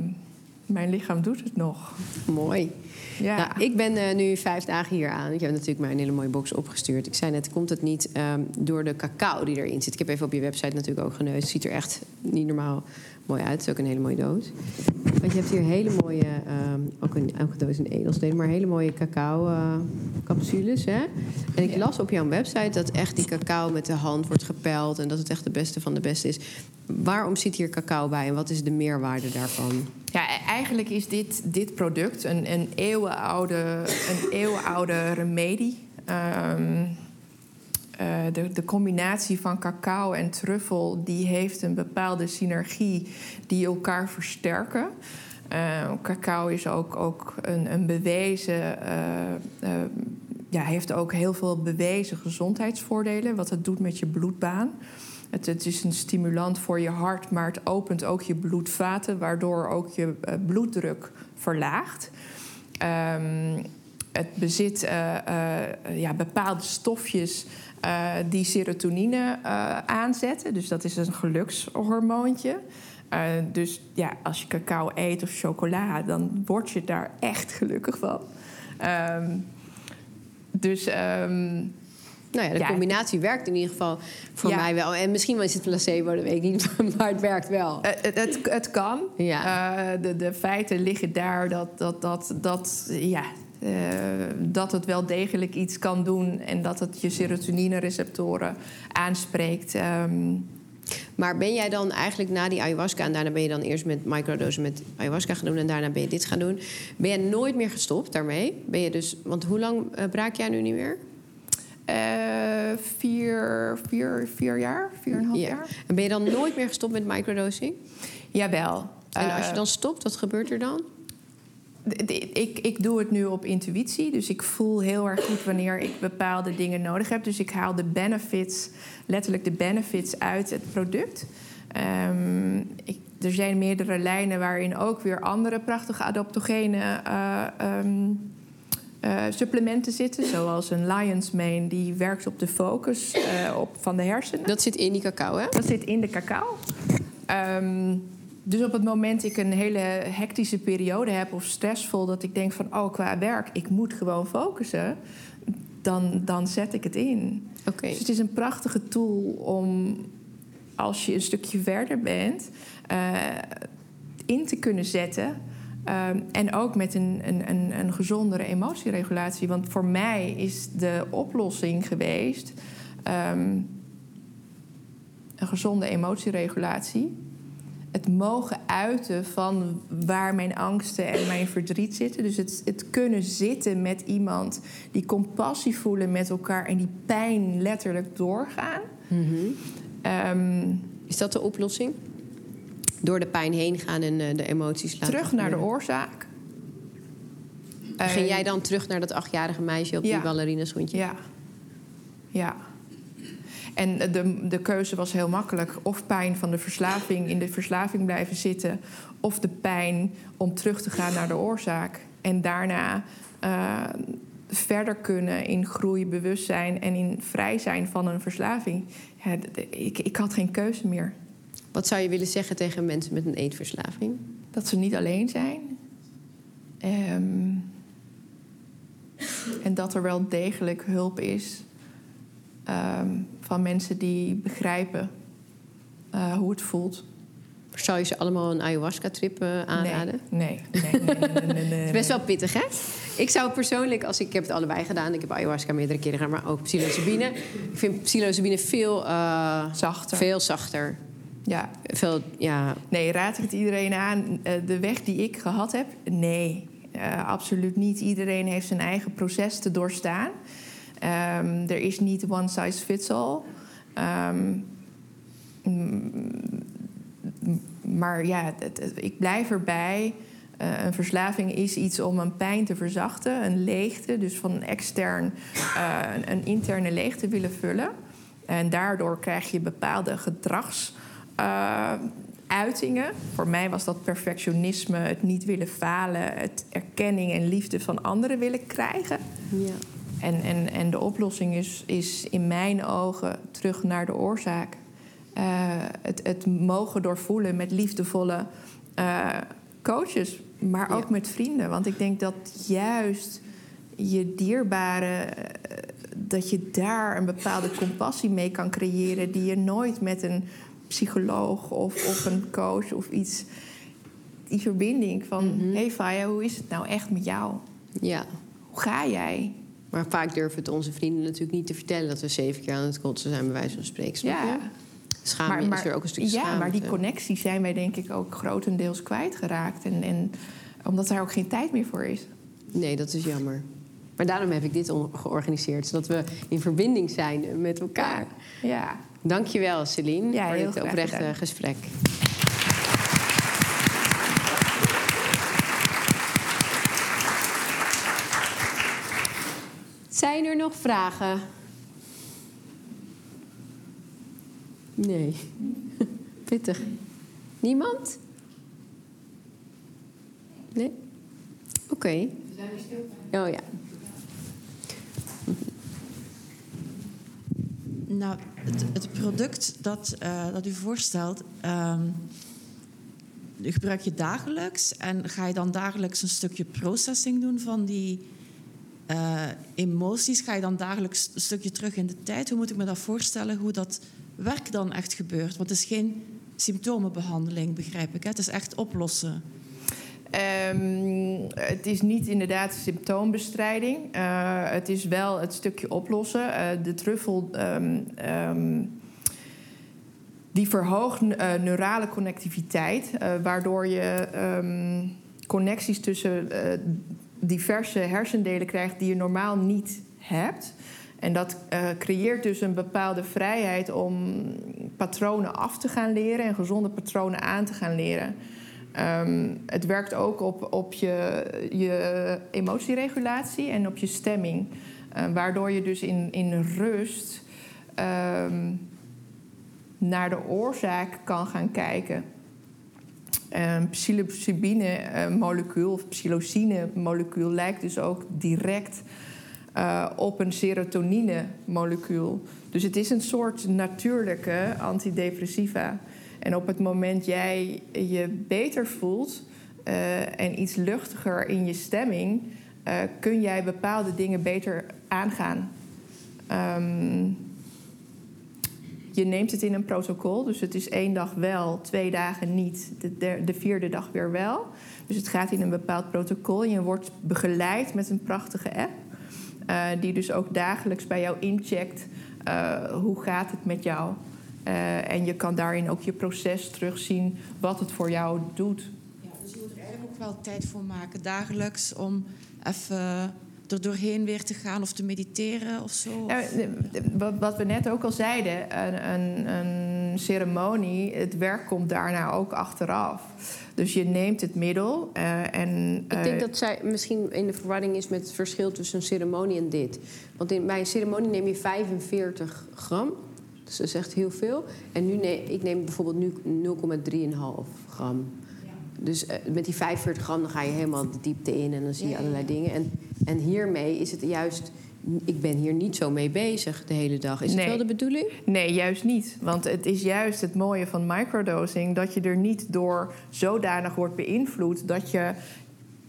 Speaker 1: mijn lichaam doet het nog.
Speaker 2: Mooi.
Speaker 1: Ja,
Speaker 2: Nou, ik ben eh, nu vijf dagen hier aan. Ik heb natuurlijk mij een hele mooie box opgestuurd. Ik zei net, komt het niet ehm, door de cacao die erin zit? Ik heb even op je website natuurlijk ook geneust. Het ziet er echt niet normaal mooi uit. Het is ook een hele mooie doos. Want je hebt hier hele mooie, ehm, ook een elke doos een edelsteen, maar hele mooie cacao eh, capsules. Hè? En ik las op jouw website dat echt die cacao met de hand wordt gepeld en dat het echt de beste van de beste is. Waarom zit hier cacao bij en wat is de meerwaarde daarvan?
Speaker 1: ja e- eigenlijk is dit, dit product een, een, eeuwenoude, een eeuwenoude remedie. Ehm, eh, de, combinatie van cacao en truffel die heeft een bepaalde synergie die elkaar versterken. Eh, cacao is ook, ook een, een bewezen, eh, ja, heeft ook heel veel bewezen gezondheidsvoordelen. Wat het doet met je bloedbaan. Het, het is een stimulant voor je hart, maar het opent ook je bloedvaten, waardoor ook je bloeddruk verlaagt. Ehm, het bezit ja, bepaalde stofjes eh, die serotonine eh, aanzetten. Dus dat is een gelukshormoontje. Eh, dus ja, als je cacao eet of chocola, dan word je daar echt gelukkig van. Ehm, dus ehm,
Speaker 2: Nou ja, de
Speaker 1: Ja,
Speaker 2: combinatie werkt in ieder geval voor
Speaker 1: Ja.
Speaker 2: mij wel. En misschien is het placebo, dat weet ik niet, *laughs* maar het werkt wel.
Speaker 1: Het, het, het kan.
Speaker 2: Ja.
Speaker 1: De, de feiten liggen daar dat, dat, dat, dat, ja, eh, dat het wel degelijk iets kan doen en dat het je serotonine-receptoren aanspreekt. Ehm,
Speaker 2: Maar ben jij dan eigenlijk na die ayahuasca... en daarna ben je dan eerst met microdosen met ayahuasca gaan doen... en daarna ben je dit gaan doen. Ben je nooit meer gestopt daarmee? Ben je dus, want hoe lang eh, braak jij nu niet meer?
Speaker 1: eh, vier, vier, vier jaar, vier en een half
Speaker 2: Ja.
Speaker 1: jaar.
Speaker 2: En ben je dan nooit meer gestopt met microdosing?
Speaker 1: Jawel.
Speaker 2: En als je dan stopt, wat gebeurt er dan?
Speaker 1: Ik, ik doe het nu op intuïtie. Dus ik voel heel erg goed wanneer ik bepaalde dingen nodig heb. Dus ik haal de benefits, letterlijk de benefits uit het product. Ehm, ik, er zijn meerdere lijnen waarin ook weer andere prachtige adaptogene eh, ehm, eh, supplementen zitten. Zoals een Lion's Mane, die werkt op de focus eh, op, van de hersenen.
Speaker 2: Dat zit in die cacao, hè?
Speaker 1: Dat zit in de cacao. Ehm, dus op het moment ik een hele hectische periode heb of stressvol, dat ik denk van oh qua werk, ik moet gewoon focussen, dan, dan zet ik het in.
Speaker 2: Oké.
Speaker 1: Dus het is een prachtige tool om als je een stukje verder bent, eh, in te kunnen zetten. Ehm, en ook met een, een, een, een gezondere emotieregulatie. Want voor mij is de oplossing geweest ehm, een gezonde emotieregulatie. Het mogen uiten van waar mijn angsten en mijn verdriet zitten. Dus het, het kunnen zitten met iemand, die compassie voelen met elkaar en die pijn letterlijk doorgaan. Ehm,
Speaker 2: Is dat de oplossing? Door de pijn heen gaan en eh, de emoties laten
Speaker 1: terug naar de oorzaak.
Speaker 2: Ging jij dan terug naar dat achtjarige meisje op
Speaker 1: Ja.
Speaker 2: die ballerinaschoentje?
Speaker 1: Ja. Ja. En de, de keuze was heel makkelijk. Of pijn van de verslaving, in de verslaving blijven zitten... of de pijn om terug te gaan naar de oorzaak. En daarna eh, verder kunnen in groei, bewustzijn... en in vrij zijn van een verslaving. Ja, ik, ik had geen keuze meer.
Speaker 2: Wat zou je willen zeggen tegen mensen met een eetverslaving?
Speaker 1: Dat ze niet alleen zijn. Ehm, en dat er wel degelijk hulp is ehm, van mensen die begrijpen eh, hoe het voelt.
Speaker 2: Zou je ze allemaal een ayahuasca-trip eh, aanraden?
Speaker 1: Nee, nee, nee, nee, nee, nee, nee, nee. *laughs*
Speaker 2: Het is best wel pittig, hè? Ik zou persoonlijk, als ik, ik heb het allebei gedaan, ik heb ayahuasca meerdere keren gedaan, maar ook psilocybine. Ik vind psilocybine veel, eh,
Speaker 1: Zachter.
Speaker 2: veel zachter.
Speaker 1: Ja.
Speaker 2: Veel, ja,
Speaker 1: Nee, raad ik het iedereen aan? De weg die ik gehad heb? Nee, absoluut niet. Iedereen heeft zijn eigen proces te doorstaan. Ehm, er is niet one size fits all. Ehm, maar ja, ik blijf erbij. Eh, een verslaving is iets om een pijn te verzachten, een leegte, dus van extern eh, een, interne leegte willen vullen. En daardoor krijg je bepaalde gedragsuitingen. Voor mij was dat perfectionisme, het niet willen falen, het erkenning en liefde van anderen willen krijgen.
Speaker 2: ja.
Speaker 1: En, en, en de oplossing is, is in mijn ogen terug naar de oorzaak. Eh, het, het mogen doorvoelen met liefdevolle eh, coaches, maar ook
Speaker 2: Ja.
Speaker 1: met vrienden. Want ik denk dat juist je dierbare, eh, dat je daar een bepaalde compassie mee kan creëren, die je nooit met een psycholoog of, of een coach of iets. Die verbinding van: hé hey Faya, hoe is het nou echt met jou?
Speaker 2: ja.
Speaker 1: Hoe ga jij?
Speaker 2: Maar vaak durven het onze vrienden natuurlijk niet te vertellen dat we zeven keer aan het kotsen zijn, bij wijze van spreken.
Speaker 1: Ja.
Speaker 2: Schaam is er ook een stukje
Speaker 1: ja,
Speaker 2: schaamte.
Speaker 1: maar die connectie zijn wij denk ik ook grotendeels kwijtgeraakt. En, en omdat daar ook geen tijd meer voor is.
Speaker 2: Nee, dat is jammer. Maar daarom heb ik dit georganiseerd, zodat we in verbinding zijn met elkaar.
Speaker 1: Ja.
Speaker 2: Dankjewel, Celine,
Speaker 1: Ja,
Speaker 2: voor dit oprechte
Speaker 1: gedaan.
Speaker 2: gesprek. Zijn er nog vragen? Nee. *laughs* Pittig. Niemand? Nee? Oké. Oh ja.
Speaker 4: Nou, het, het product dat, eh, dat u voorstelt, ehm, gebruik je dagelijks. En ga je dan dagelijks een stukje processing doen van die eh, emoties, ga je dan dagelijks een stukje terug in de tijd? Hoe moet ik me dat voorstellen, hoe dat werk dan echt gebeurt? Want het is geen symptomenbehandeling, begrijp ik. Hè? Het is echt oplossen.
Speaker 1: Um, het is niet inderdaad symptoombestrijding. Uh, het is wel het stukje oplossen. Uh, de truffel um, um, die verhoogt neurale connectiviteit, waardoor je connecties tussen diverse hersendelen krijgt die je normaal niet hebt. En dat creëert dus een bepaalde vrijheid om patronen af te gaan leren en gezonde patronen aan te gaan leren. Um, het werkt ook op, op je, je emotieregulatie en op je stemming. Uh, waardoor je dus in, in rust um, naar de oorzaak kan gaan kijken. Um, psilocybine-molecuul of psilocine-molecuul lijkt dus ook direct uh, op een serotonine-molecuul. Dus het is een soort natuurlijke antidepressiva. En op het moment jij je beter voelt uh, en iets luchtiger in je stemming, uh, kun jij bepaalde dingen beter aangaan. Um, je neemt het in een protocol, dus het is één dag wel, twee dagen niet, de, de, de vierde dag weer wel. Dus het gaat in een bepaald protocol je wordt begeleid met een prachtige app. Uh, die dus ook dagelijks bij jou incheckt. hoe gaat het met jou? Uh, en je kan daarin ook je proces terugzien, wat het voor jou doet.
Speaker 4: Ja, dus je moet er eigenlijk ook wel tijd voor maken, dagelijks, om even er doorheen weer te gaan of te mediteren of zo?
Speaker 1: Ja, wat we net ook al zeiden, een, een, een, ceremonie, het werk komt daarna ook achteraf. Dus je neemt het middel uh, en...
Speaker 2: Ik denk dat zij misschien in de verwarring is met het verschil tussen een ceremonie en dit. Want in, bij een ceremonie neem je 45 gram dus dat is echt heel veel. En nu neem ik neem bijvoorbeeld nu 0,3,5 gram. Dus uh, met die 45 gram dan ga je helemaal de diepte in en dan zie je allerlei dingen. En, en hiermee is het juist ik ben hier niet zo mee bezig de hele dag. Is nee. dat wel de bedoeling?
Speaker 1: Nee, juist niet. Want het is juist het mooie van microdosing... dat je er niet door zodanig wordt beïnvloed... dat je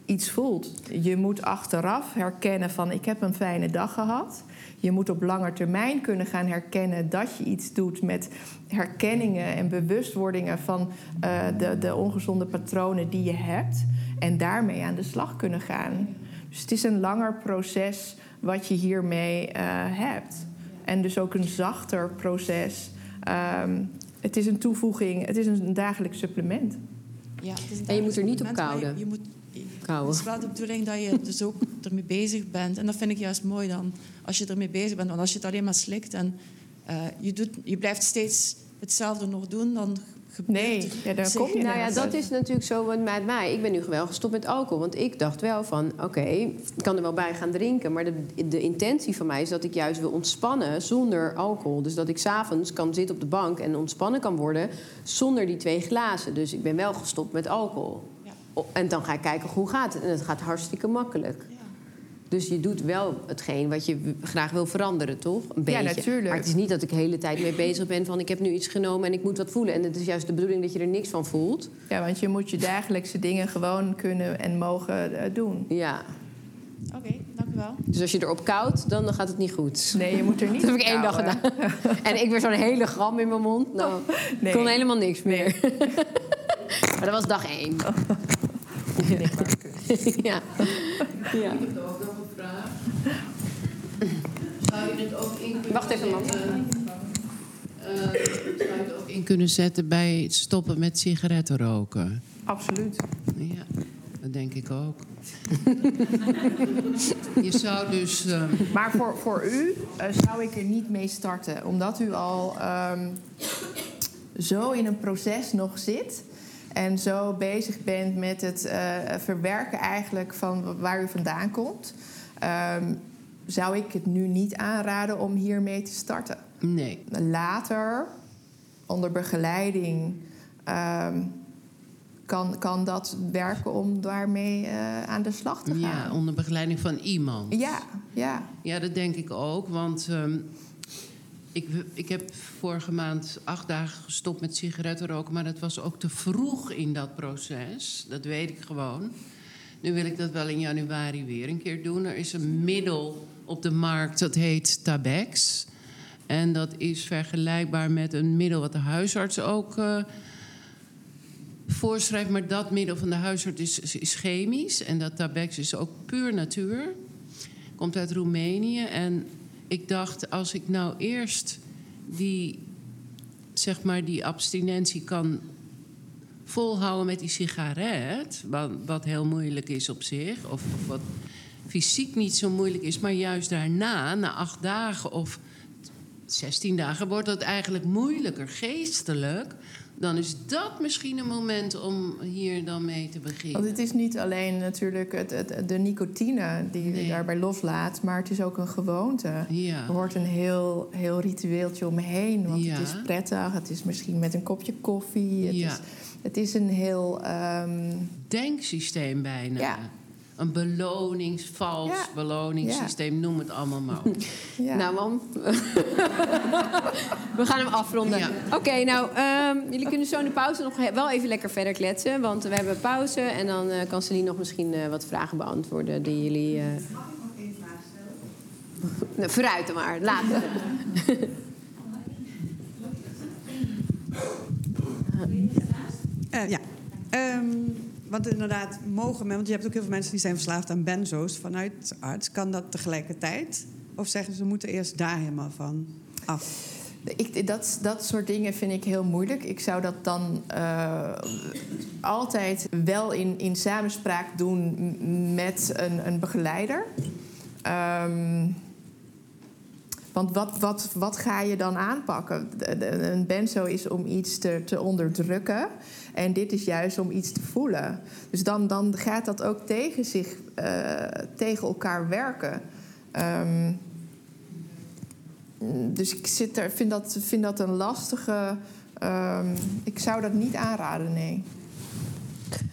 Speaker 1: iets voelt. Je moet achteraf herkennen van... ik heb een fijne dag gehad. Je moet op lange termijn kunnen gaan herkennen dat je iets doet met herkenningen en bewustwordingen van uh, de, de ongezonde patronen die je hebt. En daarmee aan de slag kunnen gaan. Dus het is een langer proces wat je hiermee uh, hebt. En dus ook een zachter proces. Um, het is een toevoeging, het is een dagelijks supplement.
Speaker 2: Ja, het is een en je moet er niet op kouden. Je moet,
Speaker 4: het is wel de bedoeling dat je dus ook *laughs* ermee bezig bent. En dat vind ik juist mooi dan, als je ermee bezig bent. Want als je het alleen maar slikt en uh, je, doet, je blijft steeds hetzelfde nog doen, dan
Speaker 1: Nee, ja, daar kom je
Speaker 2: Nou ja, dat is natuurlijk zo met mij. Ik ben nu wel gestopt met alcohol. Want ik dacht wel van, oké, okay, ik kan er wel bij gaan drinken. Maar de, de intentie van mij is dat ik juist wil ontspannen zonder alcohol. Dus dat ik s'avonds kan zitten op de bank en ontspannen kan worden zonder die twee glazen. Dus ik ben wel gestopt met alcohol. En dan ga ik kijken hoe gaat het. En het gaat hartstikke makkelijk. Dus je doet wel hetgeen wat je graag wil veranderen, toch? Een beetje.
Speaker 1: Ja, natuurlijk.
Speaker 2: Maar het is niet dat ik de hele tijd mee bezig ben van... ik heb nu iets genomen en ik moet wat voelen. En het is juist de bedoeling dat je er niks van voelt.
Speaker 1: Ja, want je moet je dagelijkse dingen gewoon kunnen en mogen uh, doen.
Speaker 2: Ja.
Speaker 4: Oké, okay, dank u wel.
Speaker 2: Dus als je erop koudt, dan gaat het niet goed.
Speaker 1: Nee, je moet er *laughs* niet
Speaker 2: Dat heb ik één dag gedaan. en ik weer zo'n hele gram in mijn mond. Nou, *laughs* nee. kon helemaal niks meer. Nee. *laughs* maar dat was dag één.
Speaker 5: ja. ja. Vraag. Zou je het ook in kunnen
Speaker 2: Wacht even, man.
Speaker 5: Uh, zou je het ook in kunnen zetten bij stoppen met sigaretten roken?
Speaker 1: Absoluut.
Speaker 5: Ja, dat denk ik ook. *laughs* je zou dus. Um...
Speaker 1: Maar voor, voor u uh, zou ik er niet mee starten, omdat u al um, zo in een proces nog zit en zo bezig bent met het uh, verwerken eigenlijk van waar u vandaan komt, um, zou ik het nu niet aanraden om hiermee te starten.
Speaker 5: Nee.
Speaker 1: Later, onder begeleiding, um, kan, kan dat werken om daarmee uh, aan de slag te gaan.
Speaker 5: Ja, onder begeleiding van iemand.
Speaker 1: Ja, ja.
Speaker 5: Ja, dat denk ik ook, want. Um, ik, ik heb vorige maand acht dagen gestopt met sigaretten roken, maar dat was ook te vroeg in dat proces. Dat weet ik gewoon. Nu wil ik dat wel in januari weer een keer doen. Er is een middel op de markt dat heet Tabex. En dat is vergelijkbaar met een middel wat de huisarts ook uh, voorschrijft. Maar dat middel van de huisarts is, is chemisch. En dat Tabex is ook puur natuur. Komt uit Roemenië. En ik dacht, als ik nou eerst die, zeg maar, die abstinentie kan volhouden met die sigaret, wat, wat heel moeilijk is op zich, of, of, wat fysiek niet zo moeilijk is, maar juist daarna, na acht dagen of 16 dagen, wordt dat eigenlijk moeilijker geestelijk dan is dat misschien een moment om hier dan mee te beginnen.
Speaker 1: Want het is niet alleen natuurlijk het, het, de nicotine die nee. je daarbij loslaat, maar het is ook een gewoonte.
Speaker 5: Ja.
Speaker 1: Er wordt een heel, heel ritueeltje omheen, want
Speaker 5: Ja.
Speaker 1: het is prettig. Het is misschien met een kopje koffie. Het,
Speaker 5: Ja.
Speaker 1: is, het is een heel... ehm,
Speaker 5: Denksysteem bijna.
Speaker 1: Ja.
Speaker 5: Een belonings, vals
Speaker 1: Ja.
Speaker 5: beloningssysteem, noem het allemaal maar op. *laughs*
Speaker 1: ja.
Speaker 6: Nou, man. *laughs* We gaan hem afronden.
Speaker 5: Ja.
Speaker 6: Oké, nou, ehm, jullie kunnen zo in de pauze nog wel even lekker verder kletsen. Want we hebben pauze en dan eh, kan Celine nog misschien eh, wat vragen beantwoorden die jullie. eh *laughs* nou, vooruit dan maar, later.
Speaker 7: Eh, ja. Ehm, want inderdaad, mogen men, want je hebt ook heel veel mensen die zijn verslaafd aan benzo's vanuit arts. Kan dat tegelijkertijd? Of zeggen ze, moeten eerst daar helemaal van af?
Speaker 1: Ik, dat, dat soort dingen vind ik heel moeilijk. Ik zou dat dan eh, altijd wel in, in samenspraak doen met een, een begeleider. Ehm, want wat, wat, wat ga je dan aanpakken? Een benzo is om iets te, te onderdrukken. En dit is juist om iets te voelen. Dus dan, dan gaat dat ook tegen, zich, eh, tegen elkaar werken. Ehm, dus ik zit er, vind, dat, vind dat een lastige. ehm, ik zou dat niet aanraden, nee.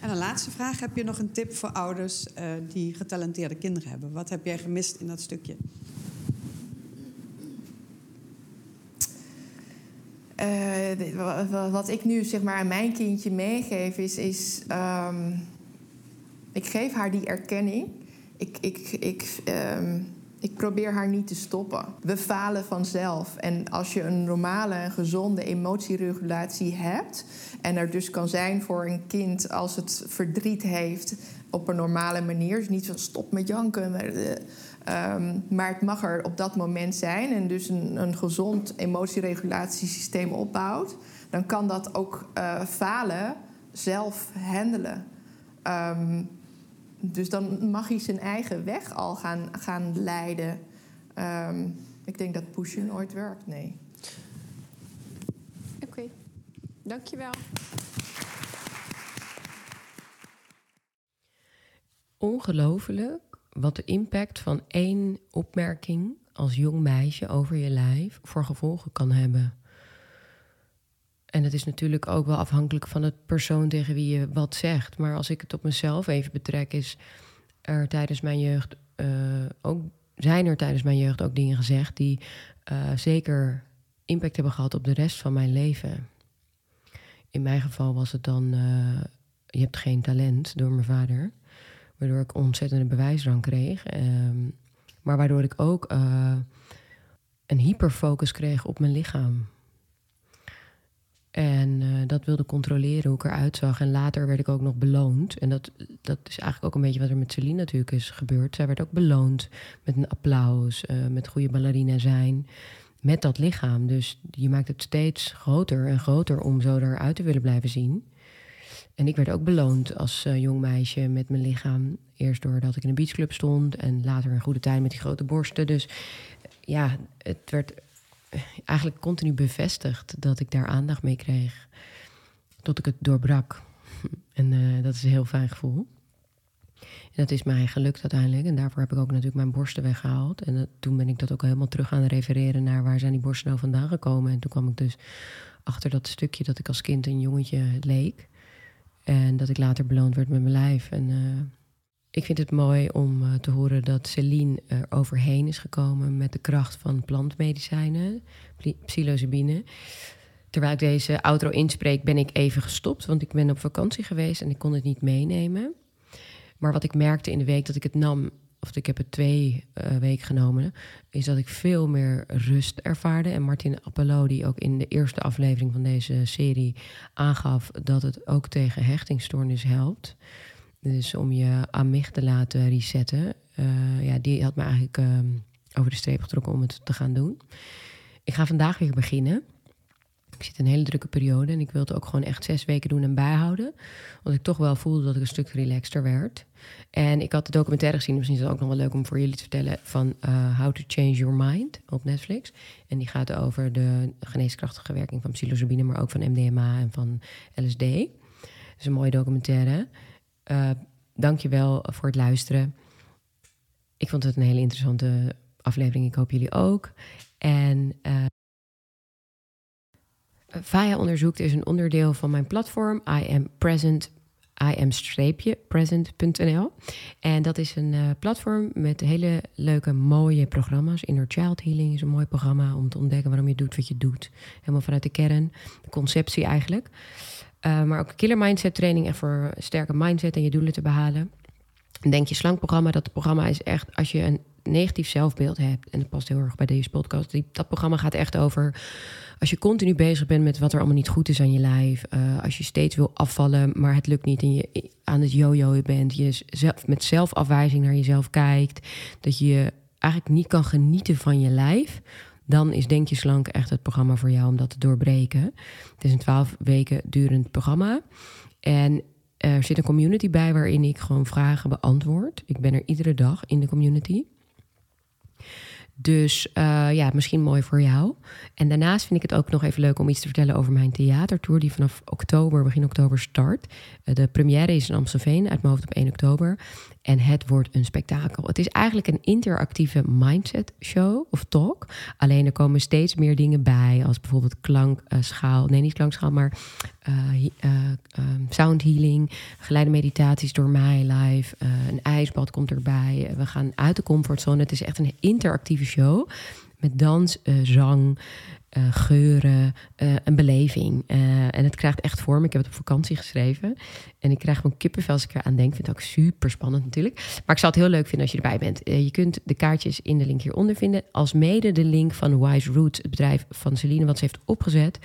Speaker 7: En een laatste vraag. Heb je nog een tip voor ouders eh, die getalenteerde kinderen hebben? Wat heb jij gemist in dat stukje?
Speaker 1: Eh, wat ik nu zeg maar aan mijn kindje meegeef is. is ehm, ik geef haar die erkenning. Ik, ik, ik, ehm, ik probeer haar niet te stoppen. We falen vanzelf. En als je een normale en gezonde emotieregulatie hebt. en er dus kan zijn voor een kind als het verdriet heeft. op een normale manier. Dus niet van stop met janken. maar, eh, Ehm, maar het mag er op dat moment zijn en dus een, een gezond emotieregulatiesysteem opbouwt, dan kan dat ook eh, falen zelf handelen. Ehm, dus dan mag hij zijn eigen weg al gaan, gaan leiden. Ehm, ik denk dat pushen nooit werkt, nee.
Speaker 6: Oké, dankjewel.
Speaker 2: Ongelooflijk wat de impact van één opmerking als jong meisje over je lijf voor gevolgen kan hebben. En het is natuurlijk ook wel afhankelijk van het persoon tegen wie je wat zegt. Maar als ik het op mezelf even betrek, is er tijdens mijn jeugd eh, ook, zijn er tijdens mijn jeugd ook dingen gezegd die eh, zeker impact hebben gehad op de rest van mijn leven. In mijn geval was het dan, eh, je hebt geen talent door mijn vader. Waardoor ik ontzettende bewijsdrang kreeg. Ehm, maar waardoor ik ook eh, een hyperfocus kreeg op mijn lichaam. En eh, dat wilde controleren hoe ik eruit zag. En later werd ik ook nog beloond. En dat, dat is eigenlijk ook een beetje wat er met Celine natuurlijk is gebeurd. Zij werd ook beloond met een applaus, eh, met goede ballerina zijn. Met dat lichaam. Dus je maakt het steeds groter en groter om zo eruit te willen blijven zien. En ik werd ook beloond als eh, jong meisje met mijn lichaam. Eerst doordat ik in een beachclub stond en later een goede tijd met die grote borsten. Dus ja, het werd eh, eigenlijk continu bevestigd dat ik daar aandacht mee kreeg. Tot ik het doorbrak. *laughs* En eh, dat is een heel fijn gevoel. En dat is mij gelukt uiteindelijk. En daarvoor heb ik ook natuurlijk mijn borsten weggehaald. En toen ben ik dat ook helemaal terug aan refereren naar waar zijn die borsten nou vandaan gekomen. En toen kwam ik dus achter dat stukje dat ik als kind een jongetje leek. En dat ik later beloond werd met mijn lijf. En eh, ik vind het mooi om eh, te horen dat Celine er overheen is gekomen met de kracht van plantmedicijnen, psilocybine. Terwijl ik deze outro inspreek, ben ik even gestopt, want ik ben op vakantie geweest en ik kon het niet meenemen. Maar wat ik merkte in de week dat ik het nam, of ik heb het twee uh, weken genomen, is dat ik veel meer rust ervaarde. En Martin Appelo, die ook in de eerste aflevering van deze serie aangaf dat het ook tegen hechtingstoornis helpt. Dus om je amygdala te resetten. Uh, ja, die had me eigenlijk uh, over de streep getrokken om het te gaan doen. Ik ga vandaag weer beginnen. Ik zit in een hele drukke periode en ik wilde ook gewoon echt zes weken doen en bijhouden. Want ik toch wel voelde dat ik een stuk relaxter werd. En ik had de documentaire gezien, misschien is het ook nog wel leuk om voor jullie te vertellen, van uh, How to Change Your Mind op Netflix. En die gaat over de geneeskrachtige werking van psilocybine, maar ook van MDMA en van LSD. Het is een mooie documentaire. Uh, Dank je wel voor het luisteren. Ik vond het een hele interessante aflevering. Ik hoop jullie ook. En uh, Vaya onderzoekt is een onderdeel van mijn platform. I am present. im-present.nl. En dat is een uh, platform met hele leuke, mooie programma's. Inner Child Healing is een mooi programma om te ontdekken waarom je doet wat je doet. Helemaal vanuit de kern, de conceptie eigenlijk. Uh, maar ook killer mindset training en voor sterke mindset en je doelen te behalen. Denk je slank programma, dat programma is echt als je een negatief zelfbeeld hebt. En dat past heel erg bij deze podcast. Dat programma gaat echt over als je continu bezig bent met wat er allemaal niet goed is aan je lijf. Uh, als je steeds wil afvallen, maar het lukt niet en je aan het jojoen bent. Je zelf, met zelfafwijzing naar jezelf kijkt. Dat je eigenlijk niet kan genieten van je lijf dan is Denk je Slank echt het programma voor jou om dat te doorbreken. Het is een twaalf weken durend programma. En er zit een community bij waarin ik gewoon vragen beantwoord. Ik ben er iedere dag in de community. Dus uh, ja, misschien mooi voor jou. En daarnaast vind ik het ook nog even leuk om iets te vertellen over mijn theatertour, die vanaf oktober, begin oktober start. Uh, de première is in Amstelveen, uit mijn hoofd op 1 oktober. En het wordt een spektakel. Het is eigenlijk een interactieve mindset show of talk. Alleen er komen steeds meer dingen bij, als bijvoorbeeld klankschaal. nee, niet klankschaal, maar uh, um, sound healing, geleide meditaties door mij live. een ijsbad komt erbij. we gaan uit de comfortzone. Het is echt een interactieve show met dans, zang, uh, geuren, uh, een beleving. Uh, en het krijgt echt vorm. Ik heb het op vakantie geschreven. En ik krijg gewoon kippenvel als ik eraan denk. Vind het ook super spannend natuurlijk. Maar ik zou het heel leuk vinden als je erbij bent. je kunt de kaartjes in de link hieronder vinden. Als mede de link van Wise Roots, het bedrijf van Celine, wat ze heeft opgezet.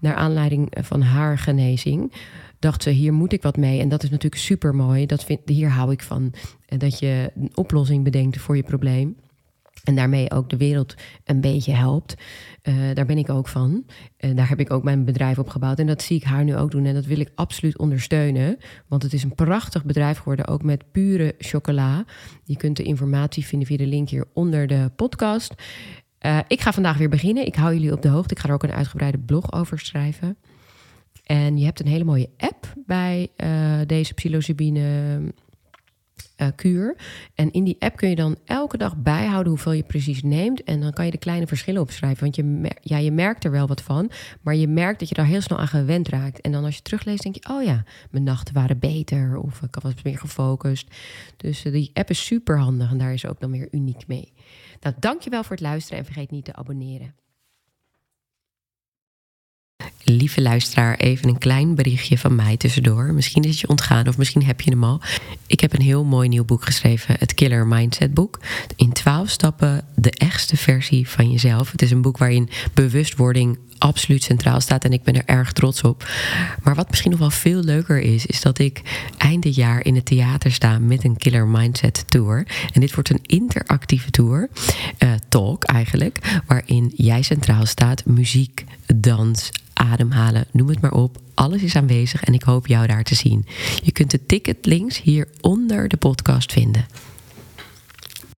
Speaker 2: Naar aanleiding van haar genezing. Dacht ze, hier moet ik wat mee. En dat is natuurlijk super mooi. Hier hou ik van. Dat je een oplossing bedenkt voor je probleem. En daarmee ook de wereld een beetje helpt. Uh, daar ben ik ook van. Uh, daar heb ik ook mijn bedrijf op gebouwd. En dat zie ik haar nu ook doen. En dat wil ik absoluut ondersteunen. Want het is een prachtig bedrijf geworden. Ook met pure chocola. Je kunt de informatie vinden via de link hier onder de podcast. Uh, ik ga vandaag weer beginnen. Ik hou jullie op de hoogte. Ik ga er ook een uitgebreide blog over schrijven. En je hebt een hele mooie app bij deze psilocybine uh, kuur. En in die app kun je dan elke dag bijhouden hoeveel je precies neemt. En dan kan je de kleine verschillen opschrijven. Want je, ja, je merkt er wel wat van. Maar je merkt dat je daar heel snel aan gewend raakt. En dan als je terugleest, denk je: oh ja, mijn nachten waren beter. Of ik was meer gefocust. Dus uh, die app is super handig. En daar is ook dan weer uniek mee. Nou, dankjewel voor het luisteren. En vergeet niet te abonneren.
Speaker 8: Lieve luisteraar, even een klein berichtje van mij tussendoor. Misschien is het je ontgaan of misschien heb je hem al. Ik heb een heel mooi nieuw boek geschreven, het Killer Mindset boek. In twaalf stappen de echtste versie van jezelf. Het is een boek waarin bewustwording absoluut centraal staat en ik ben er erg trots op. Maar wat misschien nog wel veel leuker is, is dat ik eind dit jaar in het theater sta met een Killer Mindset Tour. En dit wordt een interactieve tour, uh, talk eigenlijk, waarin jij centraal staat, muziek, dans, ademhalen, noem het maar op. Alles is aanwezig en ik hoop jou daar te zien. Je kunt de ticketlinks hier onder de podcast vinden.